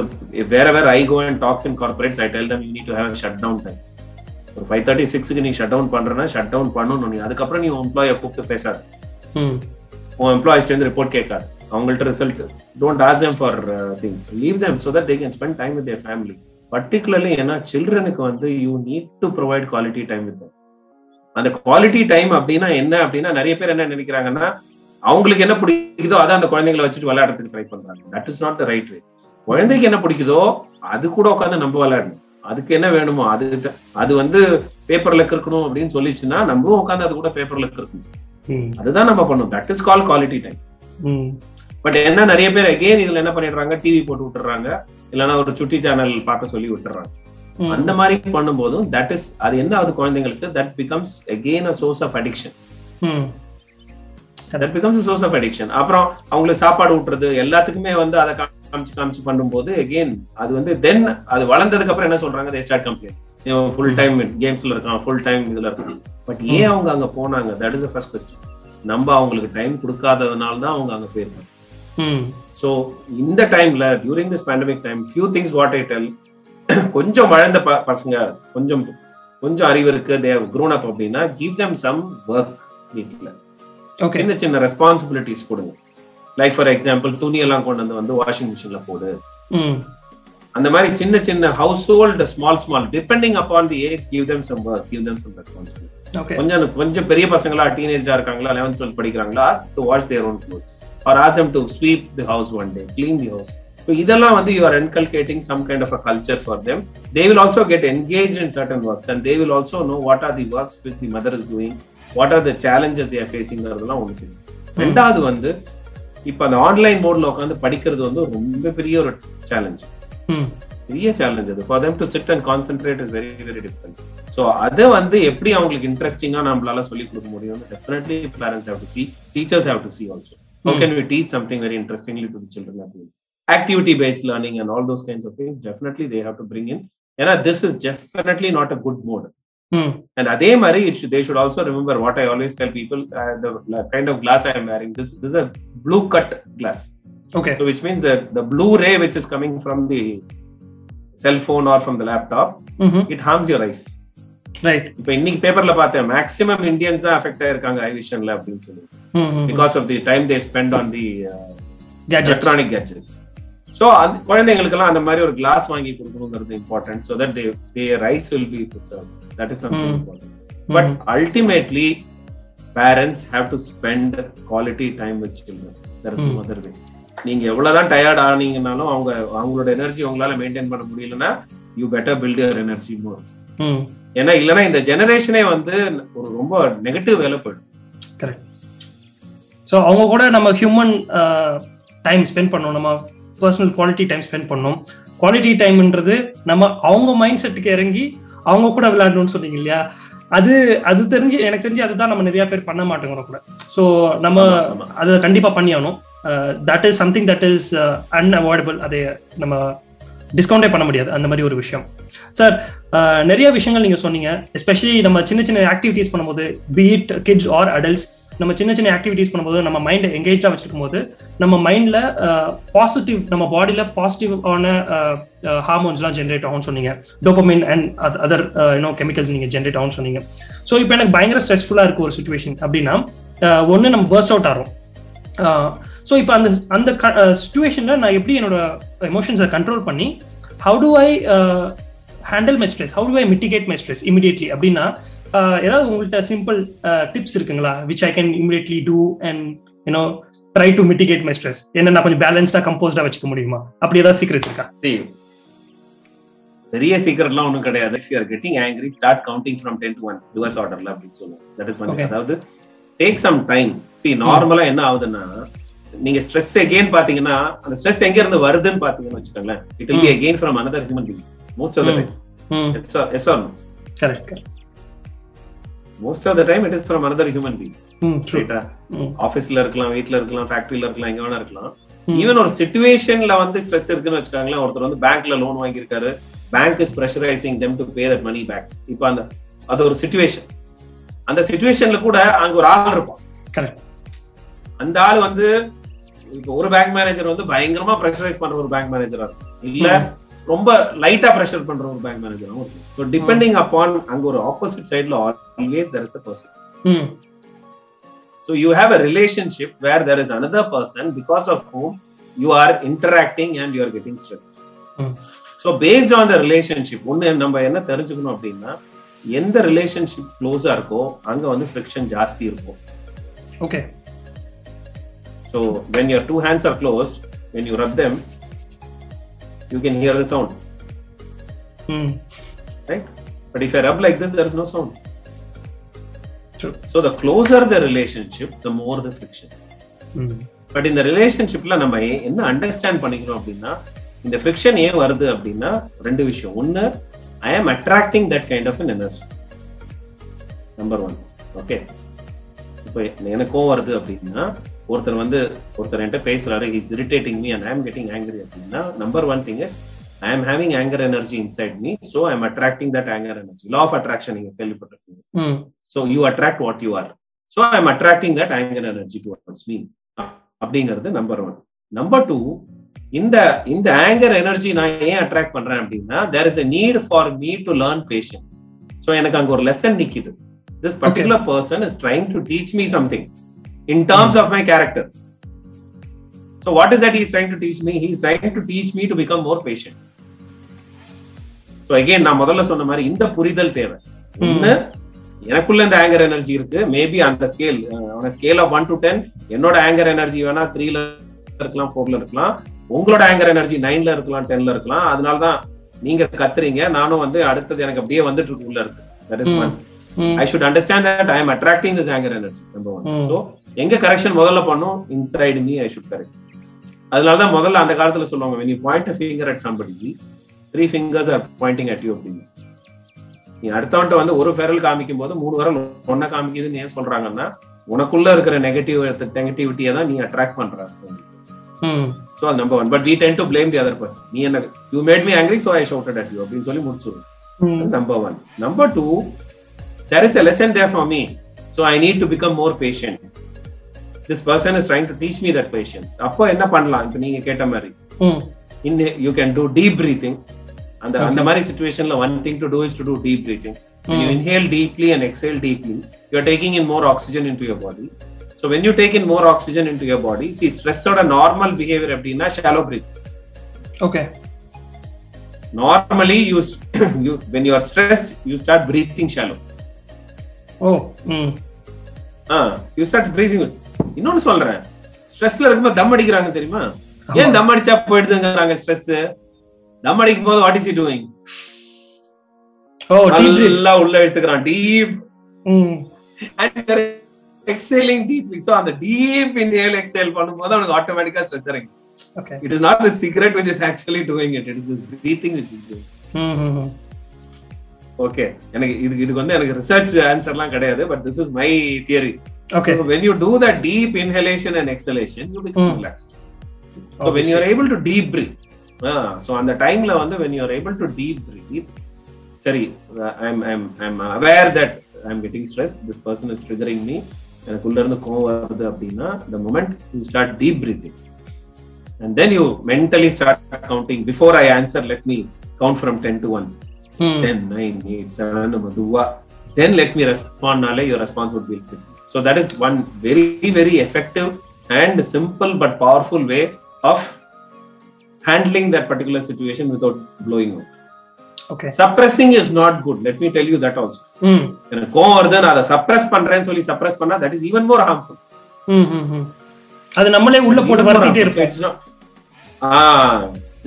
வேற வேற I go and talk in corporates I tell them you need to have shut down time ஒரு ஃபைவ் தேர்ட்டி சிக்ஸ்க்கு நீ ஷட் டவுன் பண்றேன்னா shut down பண்ணணும் நீ அதுக்கப்புறம் நீ எம்ப்ளாயை கூப்பிட்டு பேசாது. உன் எம்ப்ளாயிஸ் வந்து ரிப்போர்ட் கேட்காது. அவங்கள்ட்ட result don't ask them for things leave them so that they can spend time with their family particularly ஏன்னா சில்ட்ரனுக்கு வந்து you need to provide quality time with அந்த குவாலிட்டி டைம் அப்படின்னா என்ன அப்படின்னா நிறைய பேர் என்ன நினைக்கிறாங்கன்னா அவங்களுக்கு என்ன பிடிக்குதோ அதான் அந்த குழந்தைங்களை வச்சுட்டு விளையாடுறதுக்கு ட்ரை பண்றாங்க. That is not the right way குழந்தைக்கு என்ன பிடிக்குதோ அது கூட உட்காந்து நம்ம விளையாடணும். அதுக்கு என்ன வேணுமோ அது அது வந்து பேப்பர்ல இருக்கணும் அப்படின்னு சொல்லிச்சுன்னா நம்மளும் உட்காந்து அது கூட பேப்பர்ல இருக்கணும். அதுதான் நம்ம பண்ணணும். That is call quality time but என்ன நிறைய பேர் அகெயின் இதுல என்ன பண்ணிடுறாங்க? டிவி போட்டு விட்டுறாங்க. இல்லைன்னா ஒரு சுட்டி சேனல் பார்க்க சொல்லி விட்டுறாங்க. அந்த மாதிரி பண்ணும்போதும் தட் இஸ் அது என்ன ஆகுது குழந்தைங்களுக்கு? That becomes again a source of addiction that becomes source of addiction அப்புறம் அவங்களுக்கு சாப்பாடு ஊட்டுறது எல்லாத்துக்குமே வந்து அதை காமிச்சு காமிச்சு பண்ணும்போது அகெயின் அது வந்து தென் அது வளர்ந்ததுக்கு அப்புறம் என்ன சொல்றாங்க? They start complaint full time கேம்ஸ்ல இருக்கான் ஃபுல் டைம் இதுல இருக்கான். பட் ஏன் அவங்க அங்க போனாங்க? தட் இஸ் ஃபர்ஸ்ட் கொஸ்டின் நம்ம அவங்களுக்கு டைம் கொடுக்காததுனால தான் அவங்க அங்க போயிருக்காங்க. ஸோ இந்த டைம்ல during this pandemic time few things what I tell கொஞ்சம் வளர்ந்த பசங்க கொஞ்சம் கொஞ்சம் அறிவு இருக்கு. தேவ் க்ரோன் அப் அப்படின்னா கிவ் தம் சம் ஒர்க் வீட்டில் சின்ன சின்ன ரெஸ்பான்சிபிலிட்டிஸ் கொடுங்க. லைக் ஃபார் எக்ஸாம்பிள் துணி எல்லாம் கொண்டு வந்து வந்து வாஷிங் மிஷின்ல போடு அந்த மாதிரி சின்ன சின்ன household small small depending upon the age give them some work give them some responsibility கொஞ்சம் கொஞ்சம் பெரிய பசங்களா டீனேஜா இருக்காங்களா லெவன்த் டுவெல்த் படிக்கிறாங்களா to wash their own clothes or ask them to sweep the house one day clean the house so இதெல்லாம் வந்து you are inculcating some kind of a culture for them they will also get engage in certain works and they will also know what are the works with the mother is doing what are the challenges they're ஃபேஸிங்கிறதுலாம் ஒன்று ரெண்டாவது வந்து இப்ப அந்த online மோட்ல உட்காந்து படிக்கிறது வந்து ரொம்ப பெரிய ஒரு சேலஞ்ச் பெரிய சேலஞ்ச் அது. For them to sit and concentrate is very very different so அதை வந்து எப்படி அவங்களுக்கு இன்ட்ரெஸ்டிங்கா நம்மளால சொல்லி கொடுக்க முடியும் definitely parents have to see teachers have to see also how can we teach something very interestingly to the children அப்படின்னு activity based learning and all those kinds of things definitely they have to bring in. and this is definitely not a good mode. Hmm. remember what i always tell people uh, the like, kind of glass i am wearing this, this is a blue cut glass Okay. so which means that the blue ray which is coming from the cell phone or from the laptop Mhm. it harms your eyes Right. இப்போ இன்னைக்கு பேப்பர்ல பார்த்தேன் maximum Indians தான் affect ஆயிருக்காங்க ஐ விஷன்ல அப்படின்னு சொல்லி Mhm. Because of the time they spend on the electronic gadgets. So அந்த குழந்தைங்களுக்கெல்லாம் அந்த மாதிரி ஒரு கிளாஸ் வாங்கி கொடுக்கணுங்கிறது important so that their eyes will be preserve that is something. Important but ultimately parents have to spend quality time with children that is. Mother way நீங்க எவ்வளவுதான் tired ஆனீங்கனாலும் அவங்க அவங்களோட எனர்ஜி உங்களால மெயின்டைன் பண்ண முடியலன்னா you better build your energy more ஏன்னா இல்லைன்னா இந்த ஜெனரேஷனே வந்து ஒரு ரொம்ப நெகட்டிவ் வேலை போயிடும். கரெக்ட் ஸோ அவங்க கூட நம்ம ஹியூமன் டைம் ஸ்பெண்ட் பண்ணோம் நம்ம பர்சனல் குவாலிட்டி டைம் ஸ்பெண்ட் பண்ணோம். குவாலிட்டி டைம்ன்றது நம்ம அவங்க மைண்ட் செட்டுக்கு இறங்கி அவங்க கூட விளையாடணும்னு சொன்னீங்க இல்லையா? அது அது தெரிஞ்சு எனக்கு தெரிஞ்சு அதுதான் நம்ம நிறைய பேர் பண்ண மாட்டேங்கிறோம் கூட. ஸோ நம்ம. அதை கண்டிப்பா பண்ணியாகணும் that is something that is unavoidable அதை நம்ம டிஸ்கவுண்டே பண்ண முடியாது. அந்த மாதிரி ஒரு விஷயம். சார் நிறைய விஷயங்கள் நீங்க சொன்னீங்க. எஸ்பெஷலி நம்ம சின்ன சின்ன ஆக்டிவிட்டீஸ் பண்ணும்போது பீட் கிட்ஸ் ஆர் அடல்ட்ஸ் நம்ம சின்ன சின்ன ஆக்டிவிட்டீஸ் பண்ணும்போது நம்ம மைண்டை எங்கேஜா வச்சிருக்கும் போது நம்ம மைண்ட்ல பாசிட்டிவ் நம்ம பாடியில பாசிட்டிவான ஹார்மோன்ஸ்லாம் ஜென்ரேட் ஆகும்னு சொன்னீங்க. Dopamine and other you know chemicals நீங்க ஜென்ரேட் ஆகும்னு சொன்னீங்க. ஸோ இப்போ எனக்கு பயங்கர ஸ்ட்ரெஸ்ஃபுல்லா இருக்கு ஒரு சுச்சுவேஷன் அப்படின்னா ஒன்று நம்ம பர்ஸ்ட் அவுட் ஆகிறோம் ஸோ இப்போ அந்த அந்த சுச்சுவேஷனில் நான் எப்படி என்னோட எமோஷன்ஸை கண்ட்ரோல் பண்ணி how to I handle my stress how to I mitigate my stress immediately அப்படின்னா ஏதாவது உங்கள்கிட்ட சிம்பிள் டிப்ஸ் இருக்குங்களா? Which I can immediately do and you know try to mitigate my stress என்ன நான் கொஞ்சம் பேலன்ஸ்டா கம்போஸ்டா வச்சுக்க முடியுமா? அப்படி ஏதாவது சீக்கிரட் இருக்கா? பெரிய சீக்கிரட்லாம் ஒன்றும் கிடையாது. If you are getting angry start counting from ten to one reverse ஆர்டர்ல அப்படின்னு சொல்லுவோம். தட் இஸ் ஒன் அதாவது டேக் சம் டைம் சி நார்மலா என்ன ஆகுதுன்னா நீங்க ஸ்ட்ரெஸ் எகெயின் பாத்தீங்கன்னா அந்த ஸ்ட்ரெஸ் எங்க இருந்து வருதுன்னு பாத்தீங்கன்னு வச்சுக்கோங்களேன். It will be again from another human being most of the time yes or correct correct most of the time it is from another human being ரைட்டா ஆபீஸ்ல இருக்கலாம் வீட்ல இருக்கலாம் ஃபேக்டரியில இருக்கலாம் எங்க வேணா இருக்கலாம் ஈவன் ஒரு சிச்சுவேஷன்ல வந்து ஸ்ட்ரெஸ் இருக்குன்னு வச்சுக்காங்களேன் ஒருத்தர் வந்து பேங்க்ல லோன் வாங்கியிருக்காரு. Bank is pressurising them to pay that money back இப்போ அந்த அது ஒரு சுச்சுவேஷன் அந்த சுச்சுவேஷன்ல கூட அங்க ஒரு ஆள் இருப்பான். அந்த ஆள் வந்து இப்போ ஒரு பேங்க் மேனேஜர் வந்து பயங்கரமா ப்ரெஷரைஸ் பண்ற ஒரு பேங்க் மேனேஜரா இருக்கும். இல்ல ரொம்ப லைட்டா ப்ரெஷர் பண்ற ஒரு பேங்க் மேனேஜரும் ஸோ டிபெண்டிங் அப்பான் அங்க ஒரு ஆப்போசிட் சைட்ல always there is a person you have a relationship where there is another person because of whom you are interacting and you are getting stressed. Mm. So based on the relationship, ஒன்னு நம்ம என்ன தெரிஞ்சுக்கணும் அப்படின்னா எந்த relationship க்ளோஸா இருக்கோ அங்க வந்து ஃபிரிக்ஷன் ஜாஸ்தி இருக்கும் okay So when your two hands are closed, when you rub them, you can hear the sound. Mm. Right? But if I rub like this, there is no sound. True. So the closer the relationship, the more the friction. But இந்த ரிலேஷன்ஷிப்ல நம்ம என்ன understand பண்ணிக்கிறோம் அப்படின்னா இந்த friction ஏன் வருது அப்படின்னா ரெண்டு விஷயம் ஒன்னு I am attracting that kind of energy number one okay இப்போ எனக்கும் வருது அப்படின்னா ஒருத்தர் வந்து ஒருத்தர் என்கிட்ட பேசுறாரு. Is irritating me and I am getting angry அப்படின்னா number one thing is I am having anger energy inside me so I am attracting that anger energy law of attraction நீங்க கேள்விப்பட்டிருக்கீங்க so you attract what you are so I am attracting that anger energy towards me அப்படிங்கிறது number one number two இந்த இந்த anger energy நான் ஏன் attract பண்றேன் அப்படின்னா there is a need for me to learn patience so எனக்கு அங்க ஒரு லெசன் நிக்குது. This particular person is trying to teach me something in terms of my character so what is that is trying to teach me he's trying to teach me to become more patient so again நான் முதல்ல சொன்ன மாதிரி இந்த புரிதல் தேவை. ஒன்னு எனக்குள்ள இந்த ஆங்கர் எனர்ஜி இருக்கு. மேபி அந்த scale scale of one to ten என்னோட ஆங்கர் எனர்ஜி வேணா த்ரீல இருக்கலாம் ஃபோர்ல இருக்கலாம். உங்களோட ஆங்கர் எனர்ஜி நைன்ல இருக்கலாம் டென்ல இருக்கலாம். அதனால தான் நீங்க கத்துறீங்க. நானும் வந்து அடுத்தது எனக்கு அப்படியே வந்துட்டு இருக்கு உள்ள இருக்கு. That is one I should understand that I am attracting this anger energy number one so எங்க கரெக்ஷன் முதல்ல பண்ணும்? Inside me I should correct அதனால தான் முதல்ல அந்த காலத்துல சொல்லுவாங்க you point a finger at somebody three fingers are pointing at you அப்படின்னு. நீ அடுத்தவன்ட்ட வந்து ஒரு ஃபெரல் காமிக்கும் போது மூணு விரல் ஒன்ன காமிக்குதுன்னு ஏன் சொல்றாங்கன்னா உனக்குள்ள இருக்கிற நெகட்டிவ் நெகட்டிவிட்டியை தான் நீ அட்ராக்ட் பண்ற. ஸோ அது number one but we tend to blame the other person நீ என்ன you made me angry so I shouted at you அப்படின்னு சொல்லி முடிச்சுடுவோம் number one number two there is a lesson there for me so I need to become more patient this person is trying to teach me that patience அப்போ என்ன பண்ணலாம் இப்போ நீங்க கேட்ட மாதிரி in you can do deep breathing and the, Okay. அந்த மாதிரி situationல one thing to do is to do deep breathing when you Mm. inhale deeply and exhale deeply you're taking in more oxygen into your body so when you take in more oxygen into your body see stress ஓட normal behavior அப்படின்னா shallow breathing okay Normally, you, you when you are stressed, you start breathing shallow. Oh hmm Ah, you start breathing. இன்னொன்னு சொல்றேன். ஸ்ட்ரெஸ்ல இருக்கும்போது தம் அடிக்கிறாங்க தெரியுமா? ஏன் தம் அடிச்சா போயிடுதுங்கிறாங்க stress தம் அடிக்கும் போது வாட் இஸ் இ டூயிங் நல்லா உள்ள எடுத்துக்கிறான் டீப் எக்ஸேலிங் டீப்லி சோ அந்த டீப் இன்ஹேல் எக்ஸேல் பண்ணும்போது அவனுக்கு ஆட்டோமேட்டிக்கா ஸ்ட்ரெஸ் இறங்கும் okay it is not the cigarette which is actually doing it. It is this breathing which is doing okay எனக்கு இது இதுக்கு வந்து எனக்கு ரிசர்ச் ஆன்சர்லாம் கிடையாது but this is my theory okay So when you do that deep inhalation and exhalation, you become Mm. relaxed. So when you are able to deep breathe, ah, so on the time la வந்து when you are able to deep breathe, sorry, uh, I'm I'm I'm aware that I'm getting stressed. This person is triggering me. எனக்குள்ள இருந்து கோவம் வருது அப்படின்னா the moment you start deep breathing and then you mentally start counting before I answer let me count from 10 to 1 ம் 10, 9, 8, 7, மெதுவா then let me respond நாலே your response would be quick. So that is one very, very effective and simple but powerful way of handling that particular situation without blowing out. Okay Suppressing is not good. Let me tell you that also. ம் எனக்கு கோவம் வருது நான் அதை suppress பண்றேன்னு சொல்லி suppress பண்ணா that is even more harmful hmm hmm hmm அது நம்மளே உள்ள போட்டு not ah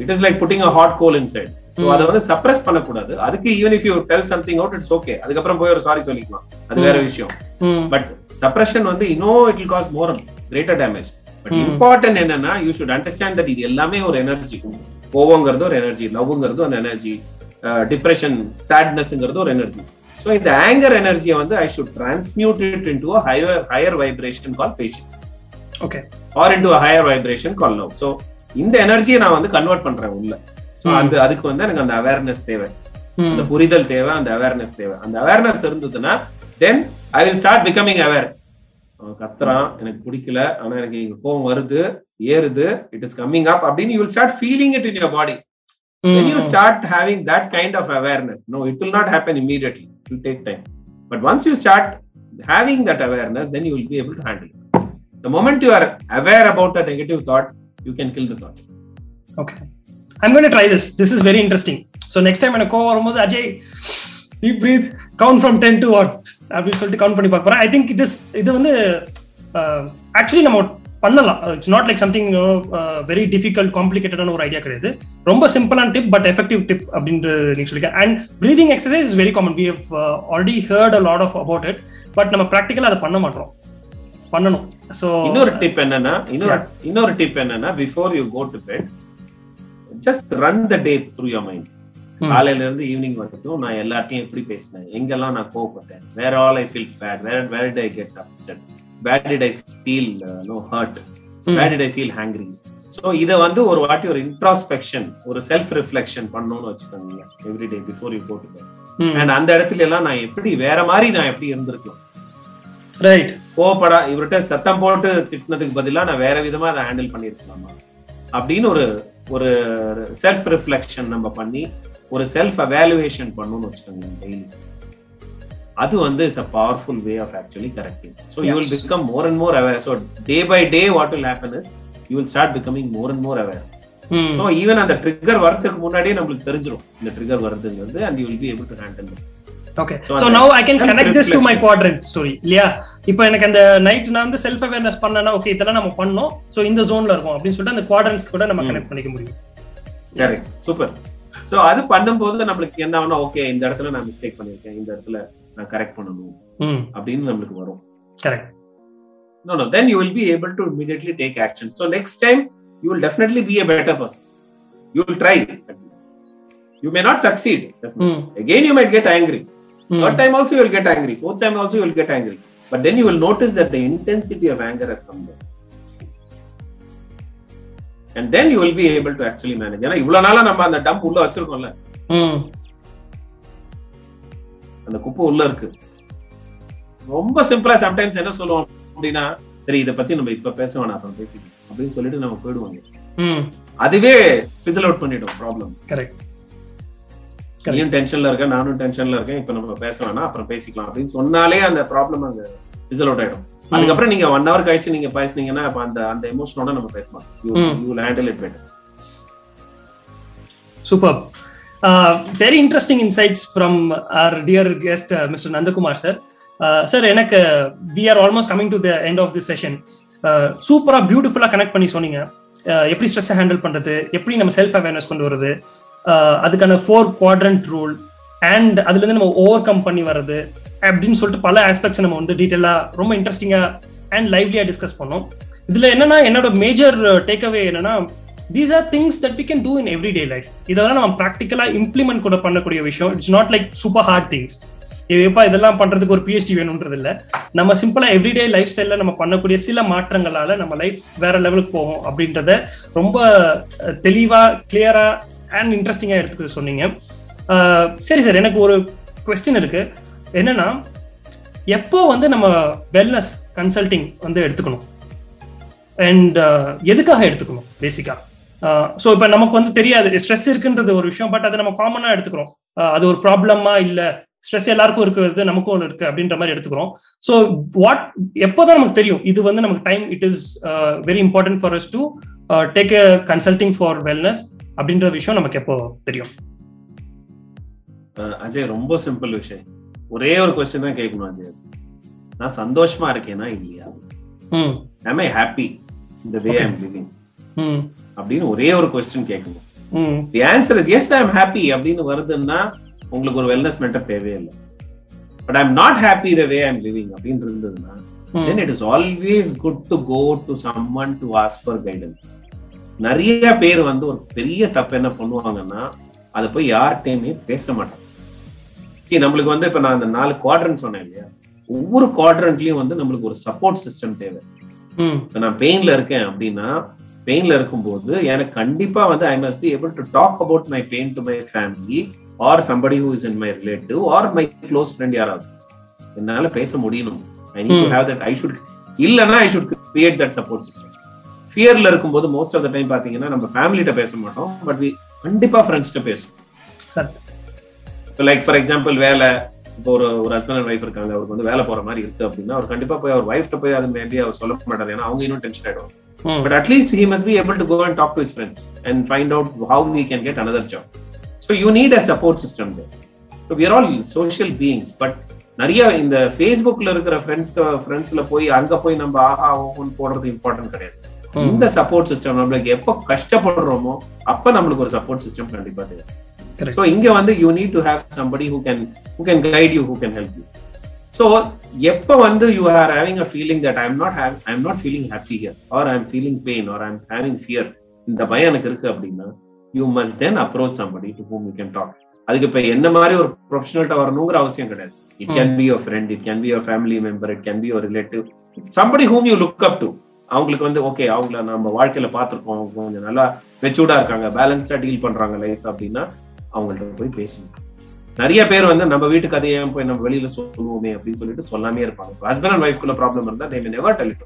it is like putting a hot coal inside so. அத வந்து சப்ரஸ் பண்ணக்கூடாது. அதுக்கு even if you tell something out it's okay அதுக்கப்புறம் போய் ஒரு சாரி சொல்லிக்கலாம். அது வேற விஷயம். ம் பட் சப்ரஷன் வந்து இன்னும் it will cause more greater damage but. Important என்னன்னா யூ ஷுட் அண்டர்ஸ்டாண்ட் தட் இது எல்லாமே ஒரு எனர்ஜி கோவங்கிறது ஒரு எனர்ஜி லவ்ங்கிறது ஒரு எனர்ஜி டிப்ரெஷன் சேட்னஸ்ங்கிறது ஒரு எனர்ஜி ஸோ இந்த ஆங்கர் எனர்ஜியை வந்து I should transmute it into higher higher vibration call patience okay or into higher vibration call love so இந்த எனர்ஜியை நான் வந்து கன்வெர்ட் பண்றேன் உள்ள. So Mm. அந்த அதுக்கு வந்து எனக்கு அந்த அவேர்னஸ் தேவை. ம் அந்த புரிதல் தேவை அந்த அவேர்னஸ் தேவை. அந்த அவேர்னஸ் இருந்ததுன்னா then I will start becoming aware அவன் கத்துறான் எனக்கு பிடிக்கல ஆனா எனக்கு இங்க கோவம் வருது ஏறுது இட் இஸ் கம்மிங் அப் அப்படின்னு you will start feeling it in your body when you start having that kind of awareness no it will not happen immediately it will take time but once you start having that awareness then you will be able to handle it the moment you are aware about a negative thought you can kill the thought okay I'm going try this this is very interesting so next time எனக்கு கோவம் வரும்போது Ajay deep breath count from ten to what அப்படின்னு சொல்லிட்டு count பண்ணி பார்க்க போறேன். I think it is இது வந்து ஆக்சுவலி நம்ம பண்ணலாம். It's not like something very difficult காம்ப்ளிகேட்டடான ஒரு ஐடியா கிடையாது. ரொம்ப சிம்பிளான டிப் பட் எஃபெக்டிவ் டிப் அப்படின்ட்டு நீங்க சொல்லிருக்கேன் and breathing exercise very common we have already heard a lot of about it but நம்ம ப்ராக்டிக்கலாக அதை பண்ண மாட்டோம். பண்ணணும். ஸோ இன்னொரு டிப் என்னன்னா இன்னொரு இன்னொரு டிப் என்னன்னா before you go to bed just run the day through your mind காலையில இருந்து ஈவினிங் வரைக்கும் நான் எல்லார்ட்டையும் எப்படி பேசினேன்? எங்கெல்லாம் நான் கோவப்பட்டேன்? வேற all I feel bad where where did I get upset where did I feel no hurt where did I feel hangry so இதை வந்து ஒரு வாட்டி ஒரு இன்ட்ராஸ்பெக்ஷன் ஒரு செல்ஃப் ரிஃப்ளெக்ஷன் பண்ணணும்னு வச்சுக்கோங்க every day before you go to and அந்த இடத்துல எல்லாம் நான் எப்படி வேற மாதிரி நான் எப்படி இருந்திருக்கலாம்? ரைட் கோவப்படா இவர்கிட்ட சத்தம் போட்டு திட்டினதுக்கு பதிலா நான் வேற விதமா அதை ஹேண்டில் பண்ணிருக்கலாமா அப்படின்னு ஒரு ஒரு செல்ஃப் ரிஃப்ளெக்ஷன் நம்ம பண்ணி ஒரு செல்ஃப் அவேலுவேஷன் பண்ணணும்னு வச்சுக்கோங்க டெய்லி அது வந்து is a powerful way of actually correcting so you will. Become more and more aware so day by day what will happen is you will start becoming more and more aware so even அந்த trigger வரதுக்கு முன்னாடியே நம்மளுக்கு தெரிஞ்சிடும் இந்த trigger வருதுங்கிறது and you will be able to handle okay So, so now I can connect this to my. Quadrant story இல்லையா? இப்போ எனக்கு அந்த நைட் நான் வந்து செல்ஃப் அவேர்னஸ் பண்ணனா ஓகே இதெல்லாம் நம்ம பண்ணோம். சோ இந்த ஜோன்ல இருக்கும் அப்படின்னு சொல்லிட்டு அந்த குவாட்ரண்ட்ஸ் கூட நம்ம. கனெக்ட் பண்ணிக்க முடியும். கரெக்ட் சூப்பர் சோ அது பண்ணும்போது நம்மளுக்கு என்ன ஆகும்னா ஓகே இந்த இடத்துல நான் மிஸ்டேக் பண்ணிருக்கேன் இந்த இடத்துல நான் கரெக்ட் பண்ணணும் அப்படின்னு நம்மளுக்கு வரும் correct no no then you will be able to immediately take action so next time you will definitely be a better person you will try at least you may not succeed definitely. ம் again you might get angry ம். third time also you will get angry fourth time also you will get angry but then you will notice that the intensity of anger has come down and then you will be able to actually manage. ஏன்னா இவ்வளவு நாளா நம்ம அந்த dump உள்ள வச்சிருக்கோம்ல. அந்த குப்பை உள்ள இருக்கு. ரொம்ப சிம்பிளா சம்டைம்ஸ் என்ன சொல்லுவோம் அப்படின்னா சரி இத பத்தி நம்ம இப்ப பேச வேணாம் அப்புறம் பேசிக்கலாம். அப்படின்னு சொல்லிட்டு நம்ம போயிடுவாங்க. அதுவே ஃபிசல் அவுட் பண்ணிடும் ப்ராப்ளம் கரெக்ட் நீயும் டென்ஷன்ல இருக்க நானும் டென்ஷன்ல இருக்கேன் இப்ப நம்ம பேச வேணாம் அப்புறம் பேசிக்கலாம் அப்படின்னு சொன்னாலே அந்த ப்ராப்ளம் அங்க ஃபிசல் அவுட் ஆயிடும். அதுக்கப்புறம் நீங்க ஒன் ஹவர் கழிச்சு நீங்க பேசுனீங்கன்னா அந்த அந்த எமோஷனோட நம்ம பேச மாட்டோம் ம். You will handle it better super very interesting insights from our dear guest mister Nandakumar sir sir எனக்கு we are almost coming to the end of the session சூப்பரா பியூட்டிஃபுல்லா கனெக்ட் பண்ணி சொன்னீங்க. எப்படி ஸ்ட்ரெஸ்ஸை ஹேண்டில் பண்றது? எப்படி நம்ம செல்ஃப் அவேர்னஸ் கொண்டு வருது அதுக்கான ஃபோர் குவாட்ரண்ட் ரூல் அண்ட் அதுல இருந்து நம்ம ஓவர் கம் பண்ணி வர்றது. அப்படின்னு சொல்லிட்டு பல ஆஸ்பெக்ட்ஸ் நம்ம வந்து டீட்டெயிலா ரொம்ப இன்ட்ரெஸ்டிங்கா அண்ட் லைவ்லியா டிஸ்கஸ் பண்ணோம். இதுல என்னன்னா என்னோட மேஜர் டேக்அவே என்னன்னா these are things that we can do in every day life இதெல்லாம் நம்ம ப்ராக்டிக்கலா இம்ப்ளிமெண்ட் கூட பண்ணக்கூடிய விஷயம். It's not like super hard things இது எப்ப இதெல்லாம் பண்றதுக்கு ஒரு பிஹெச்டி வேணும்ன்றது இல்ல. நம்ம சிம்பிளா எவ்ரிடே லைஃப் ஸ்டைல்ல நம்ம பண்ணக்கூடிய சில மாற்றங்களால நம்ம லைஃப் வேற லெவலுக்கு போகும் அப்படின்றத ரொம்ப தெளிவா கிளியரா அண்ட் இன்ட்ரெஸ்டிங்கா எடுத்துக்க சொன்னீங்க. சரி சார் எனக்கு ஒரு கொஸ்டின் இருக்கு. என்னன்னா எப்போ வந்து நம்ம வெல்னஸ் கன்சல்டிங் வந்து எடுத்துக்கணும்? அண்ட் uh, எதுக்காக எடுத்துக்கணும் பேசிக்கா ஸோ இப்போ நமக்கு வந்து தெரியாது ஸ்ட்ரெஸ் இருக்குன்றது ஒரு விஷயம் பட் அதை நம்ம காமனாக எடுத்துக்கிறோம். Uh, அது ஒரு ப்ராப்ளமா இல்லை ஸ்ட்ரெஸ் எல்லாருக்கும் இருக்கிறது நமக்கும் ஒன்று இருக்கு அப்படின்ற மாதிரி எடுத்துக்கிறோம். ஸோ வாட் எப்போதான் நமக்கு தெரியும் இது வந்து நமக்கு time it is very important for us to take a consulting for wellness அப்படின்ற விஷயம் நமக்கு எப்போ தெரியும்? அஜய் ரொம்ப சிம்பிள் விஷயம். ஒரே ஒரு கொஸ்டின் தான் கேட்கணும் அஜய். நான் சந்தோஷமா இருக்கேனா இல்லையா? am i happy in the way Okay. i'm living? ம். அப்படின்னு ஒரே ஒரு கொஸ்டின் கேட்கணும். The answer is yes I am happy அப்படின்னு வருதுன்னா உங்களுக்கு ஒரு வெல்னஸ் மென்டர் தேவையில்லை. But I'm not happy the way I'm living அப்படின்னு இருந்ததுன்னா then it is always good to go to someone to ask for guidance நிறைய பேர் வந்து ஒரு பெரிய தப்பு என்ன பண்ணுவாங்கன்னா அதை போய் யார்கிட்டயுமே பேச மாட்டாங்க. சரி நம்மளுக்கு வந்து இப்ப நான் அந்த நாலு குவாட்ரண்ட் சொன்னேன் இல்லையா? ஒவ்வொரு குவாட்ரண்ட்லயும் வந்து நம்மளுக்கு ஒரு சப்போர்ட் சிஸ்டம் தேவை. இப்ப நான் பெயின்ல இருக்கேன் அப்படின்னா பெயின்ல இருக்கும்போது எனக்கு கண்டிப்பா வந்து I must be able to talk about my pain to my family or somebody who is in my relative or my close friend யாராவது. என்னால பேச முடியணும். I need to. Have that I should இல்லைன்னா I should create that support system ஃபியர்ல இருக்கும்போது most of the time பாத்தீங்கன்னா நம்ம ஃபேமிலிட்ட பேச மாட்டோம். பட் வி கண்டிப்பா ஃப்ரெண்ட்ஸ்கிட்ட பேசுவோம். லைக் ஃபார் எக்ஸாம்பிள் வேலை இப்போ ஒரு ஒரு ஹஸ்பண்ட் அண்ட் ஒய்ஃப் இருக்காங்க அவருக்கு வந்து வேலை போற மாதிரி இருக்கு அப்படின்னா அவர் கண்டிப்பா போய் அவர் ஒய்ஃப்ட்ட போய் அது மேபி அவர் சொல்ல மாட்டாரு. ஏன்னா அவங்க இன்னும் டென்ஷன் ஆயிடுவாங்க. ம். But at least he must be able to go and talk to his friends and find out how we can get another job. So you need a support system there. So we are all social beings but நிறைய இந்த ஃபேஸ்புக்ல இருக்கிற friends ஃப்ரெண்ட்ஸ்ல போய் அங்க போய் நம்ம ஆஹா ஓஹோன்னு போடுறது இம்பார்ட்டன்ட் கிடையாது. இந்த சப்போர்ட் சிஸ்டம் நம்மளுக்கு எப்போ கஷ்டப்படுறோமோ அப்ப நம்மளுக்கு ஒரு சப்போர்ட் சிஸ்டம் கண்டிப்பா தேவை. ஸோ இங்க வந்து you need to have somebody who can who can guide you who can help you so எப்போ வந்து you are having a feeling that I'm not have I am not feeling happy here or I am feeling pain or I am having fear இந்த பயம் எனக்கு இருக்கு அப்படின்னா you must then approach somebody to whom you can talk அதுக்கு இப்போ என்ன மாதிரி ஒரு ப்ரொஃபஷனல்ட்ட வரணுங்கிற அவசியம் கிடையாது. It can be your friend it can be your family member it can be your relative somebody whom you look up to அவங்களுக்கு வந்து ஓகே அவங்கள நம்ம வாழ்க்கையில பார்த்திருக்கோம். கொஞ்சம் நல்லா மெச்சூர்டா இருக்காங்க பேலன்ஸ்டா டீல் பண்றாங்க லைஃப் அப்படின்னா அவங்கள்ட்ட போய் பேசணும். நிறைய பேர் வந்து நம்ம வீட்டு கதையை போய் நம்ம வெளியில சொல்லுவோமே அப்படின்னு சொல்லிட்டு சொல்லாமே இருப்பாங்க. ஹஸ்பண்ட் அண்ட் ஒய்ஃப்குள்ள ப்ராப்ளம் இருந்தா they may never tell it.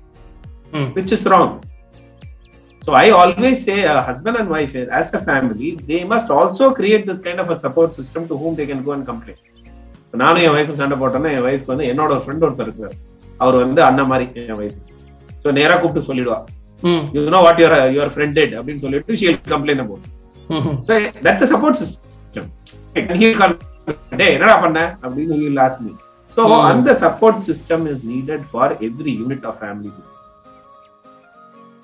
Which is wrong So I always say a husband and wife as a family, they must also create this kind of a support system to whom they can go and complain. இப்ப நானும் என் wife சண்டை போட்டேன்னா என் wife வந்து என்னோட ஒரு friend ஒருத்தர் இருக்காரு. அவர் வந்து அண்ணா மாதிரி என் ஒய்ஃப் ஸோ நேரா கூப்பிட்டு சொல்லிடுவா. You know what your your friend did அப்படின்னு சொல்லிட்டு she'll complain about hmm so that's a support system டே என்னடா பண்ண? அப்படின்னு he will ask me. So Hmm. அந்த support system is needed for every unit of family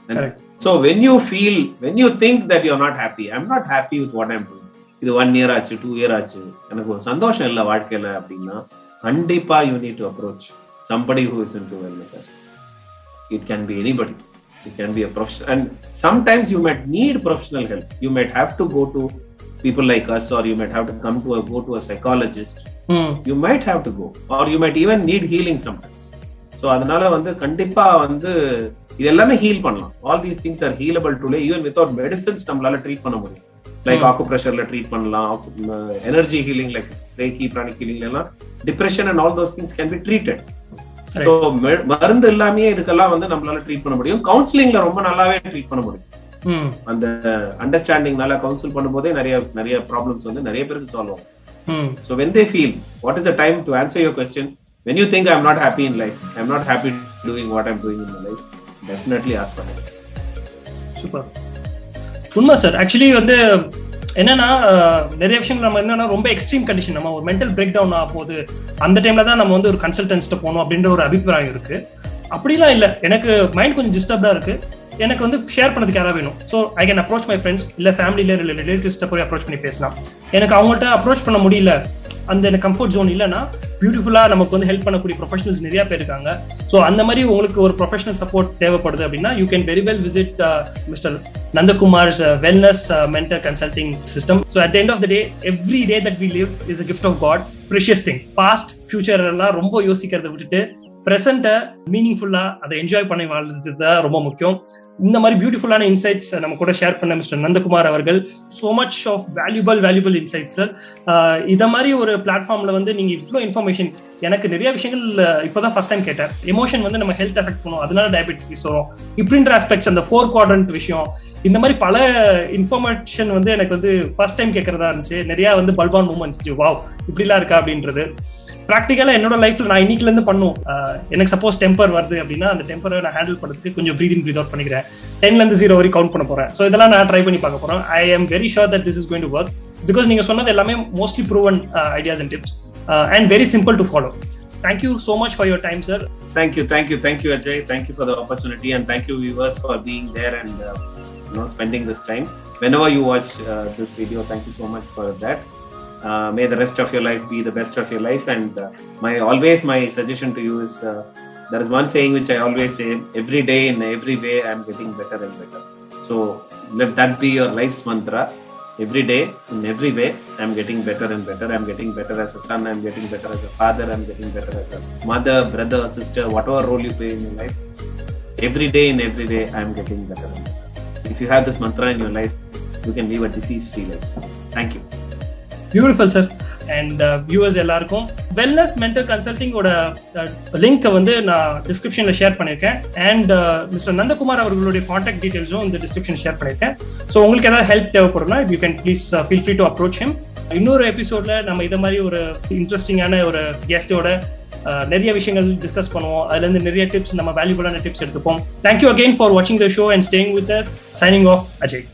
Correct. So when you feel when you think that you not happy I'm not happy with what I'm doing இது one year ஆச்சு two year ஆச்சு. எனக்கு ஒரு சந்தோஷம் இல்லை வாழ்க்கையில அப்படின்னா கண்டிப்பா you need to approach somebody who is in to wellness it can be anybody it can be a professional and sometimes you might need professional help you might have to go to people like us or you might have to come to a go to a psychologist. ம் you might have to go or you might even need healing sometimes. So அதனால வந்து கண்டிப்பா வந்து இது எல்லாமே heal பண்ணலாம். All these things are healable today even without medicines நம்மளால treat பண்ண முடியும். லைக். ஆக்கு ப்ரெஷர்ல ட்ரீட் பண்ணலாம் energy healing like reiki pranic healing எல்லாம் depression and all those things can be treated so மருந்து இல்லாமயே இதுக்கெல்லாம் வந்து நம்மளால ட்ரீட் பண்ண முடியும். கவுன்சிலிங்ல ரொம்ப நல்லாவே ட்ரீட் பண்ண முடியும். அந்த அண்டர்ஸ்டாண்டிங் நல்லா கவுன்சில் பண்ணும்போதே நிறைய நிறைய ப்ராப்ளம்ஸ் வந்து நிறைய பேருக்கு சால்வ் ஆகும். ம். So when they feel, what is the time to answer your question? When you think I'm not happy in life, I'm not happy doing what I'm doing in my life, definitely ask for help. Super உண்மை sir actually வந்து என்னன்னா நிறைய விஷயங்கள் நம்ம என்னன்னா ரொம்ப extreme condition நம்ம ஒரு மென்டல் பிரேக் டவுன் ஆக போகுது. அந்த டைம்ல தான் நம்ம வந்து ஒரு கன்சல்டன்ஸ்ட்டு போகணும் அப்படின்ற ஒரு அபிப்பிராயம் இருக்கு. அப்படிலாம் இல்லை. எனக்கு மைண்ட் கொஞ்சம் டிஸ்டர்ப்டா இருக்கு. எனக்கு வந்து ஷேர் பண்ணதுக்கு யாராவது வேணும். So I can approach my friends இல்லை ஃபேமிலியில இல்ல ரிலேட்டிவ்ஸ்ட்ட போய் அப்ரோச் பண்ணி பேசலாம். எனக்கு அவங்கள்ட்ட அப்ரோச் பண்ண முடியல அந்த எனக்கு கம்ஃபர்ட் ஜோன் இல்லைன்னா பியூட்டிஃபுல்லாக நமக்கு வந்து ஹெல்ப் பண்ணக்கூடிய ப்ரொஃபஷனல்ஸ் நிறைய பேர் இருக்காங்க. ஸோ அந்த மாதிரி உங்களுக்கு ஒரு ப்ரொஃபஷனல் சப்போர்ட் தேவைப்படுது அப்படின்னா you can very well visit mister Nandakumar's wellness mentor consulting system so at end of the day every day that we live is a gift of God precious thing past future எல்லாம் ரொம்ப யோசிக்கிறத விட்டுட்டு ப்ரெசென்ட்டை மீனிங்ஃபுல்லாக அதை enjoy பண்ணி வாழ்றது தான் ரொம்ப முக்கியம். இந்த மாதிரி பியூட்டிஃபுல்லான இன்சைட்ஸ் நம்ம கூட ஷேர் பண்ண மிஸ்டர் நந்தகுமார் அவர்கள். So much of valuable valuable insights sir இதை மாதிரி ஒரு பிளாட்ஃபார்ம்ல வந்து நீங்க இவ்வளோ இன்ஃபர்மேஷன் எனக்கு நிறைய விஷயங்கள் இப்போதான் ஃபர்ஸ்ட் டைம் கேட்டேன். எமோஷன் வந்து நம்ம ஹெல்த் எஃபெக்ட் பண்ணும். அதனால டயபெட்டிஸ் வரும். இப்படின்ற ஆஸ்பெக்ட்ஸ் அந்த ஃபோர் குவாட்ரண்ட் விஷயம் இந்த மாதிரி பல இன்ஃபர்மேஷன் வந்து எனக்கு வந்து ஃபர்ஸ்ட் டைம் கேட்கறதா இருந்துச்சு. நிறைய வந்து பல்பான் மூமெண்ட்ஸ் வாவ் இப்படிலாம் இருக்கா? அப்படின்றது. ப்ராக்டிக்கலாக என்னோட லைஃப்ல நான் இன்னைக்குலேருந்து இருந்து எனக்கு சப்போஸ் டெம்பர் வருது அப்படின்னா அந்த டெம்பரை நான் ஹேண்டில் பண்ணுறதுக்கு கொஞ்சம் ப்ரீதிங் ப்ரீத் அவுட் பண்ணிக்கிறேன் டென்லேருந்து ஜீரோ வரைக்கும் கவுண்ட் பண்ண போறேன் ஸோ இதெல்லாம் நான் ட்ரை பண்ணி பார்க்க போறேன் I am very sure that this is going to work because நீங்க சொன்னது எல்லாமே mostly proven ideas and tips and very simple to follow Thank you so much for your time, sir. Thank you, thank you, thank you, Ajay. Thank you for the opportunity, and thank you, viewers, for being there and uh, you know spending this time. Whenever you watch uh, this video, thank you so much for that. Uh, may the rest of your life be the best of your life. And uh, my always my suggestion to you is uh, there is one saying which I always say: every day in every way, I am getting better and better. So let that be your life's mantra. Every day, in every way, I am getting better and better. I am getting better as a son. I am getting better as a father. I am getting better as a mother, brother, sister, whatever role you play in your life. Every day, in every way, I am getting better and better. If you have this mantra in your life, you can live a disease-free life. Thank you. Beautiful sir and viewers எல்லாருக்கும் wellness mental கன்சல்டிங்கோட லிங்க்கை வந்து நான் டிஸ்கிரிப்ஷன்ல share பண்ணியிருக்கேன். And mister uh, Nandakumar அவர்களுடைய contact டீட்டெயில்ஸும் இந்த டிஸ்கிரிப்ஷன் ஷேர் பண்ணியிருக்கேன். ஸோ உங்களுக்கு ஏதாவது help தேவைப்படும்னா you can please feel free to approach him இன்னொரு எபிசோட்ல நம்ம இதை மாதிரி ஒரு இன்ட்ரெஸ்டிங்கான ஒரு கெஸ்டோட uh, நிறைய விஷயங்கள் டிஸ்கஸ் பண்ணுவோம். அதுல இருந்து நிறைய டிப்ஸ் நம்ம வேல்யூபுளான டிப்ஸ் எடுத்துப்போம். தேங்க்யூ அகெயின் ஃபார் வாட்சிங் the show and staying with us signing off Ajay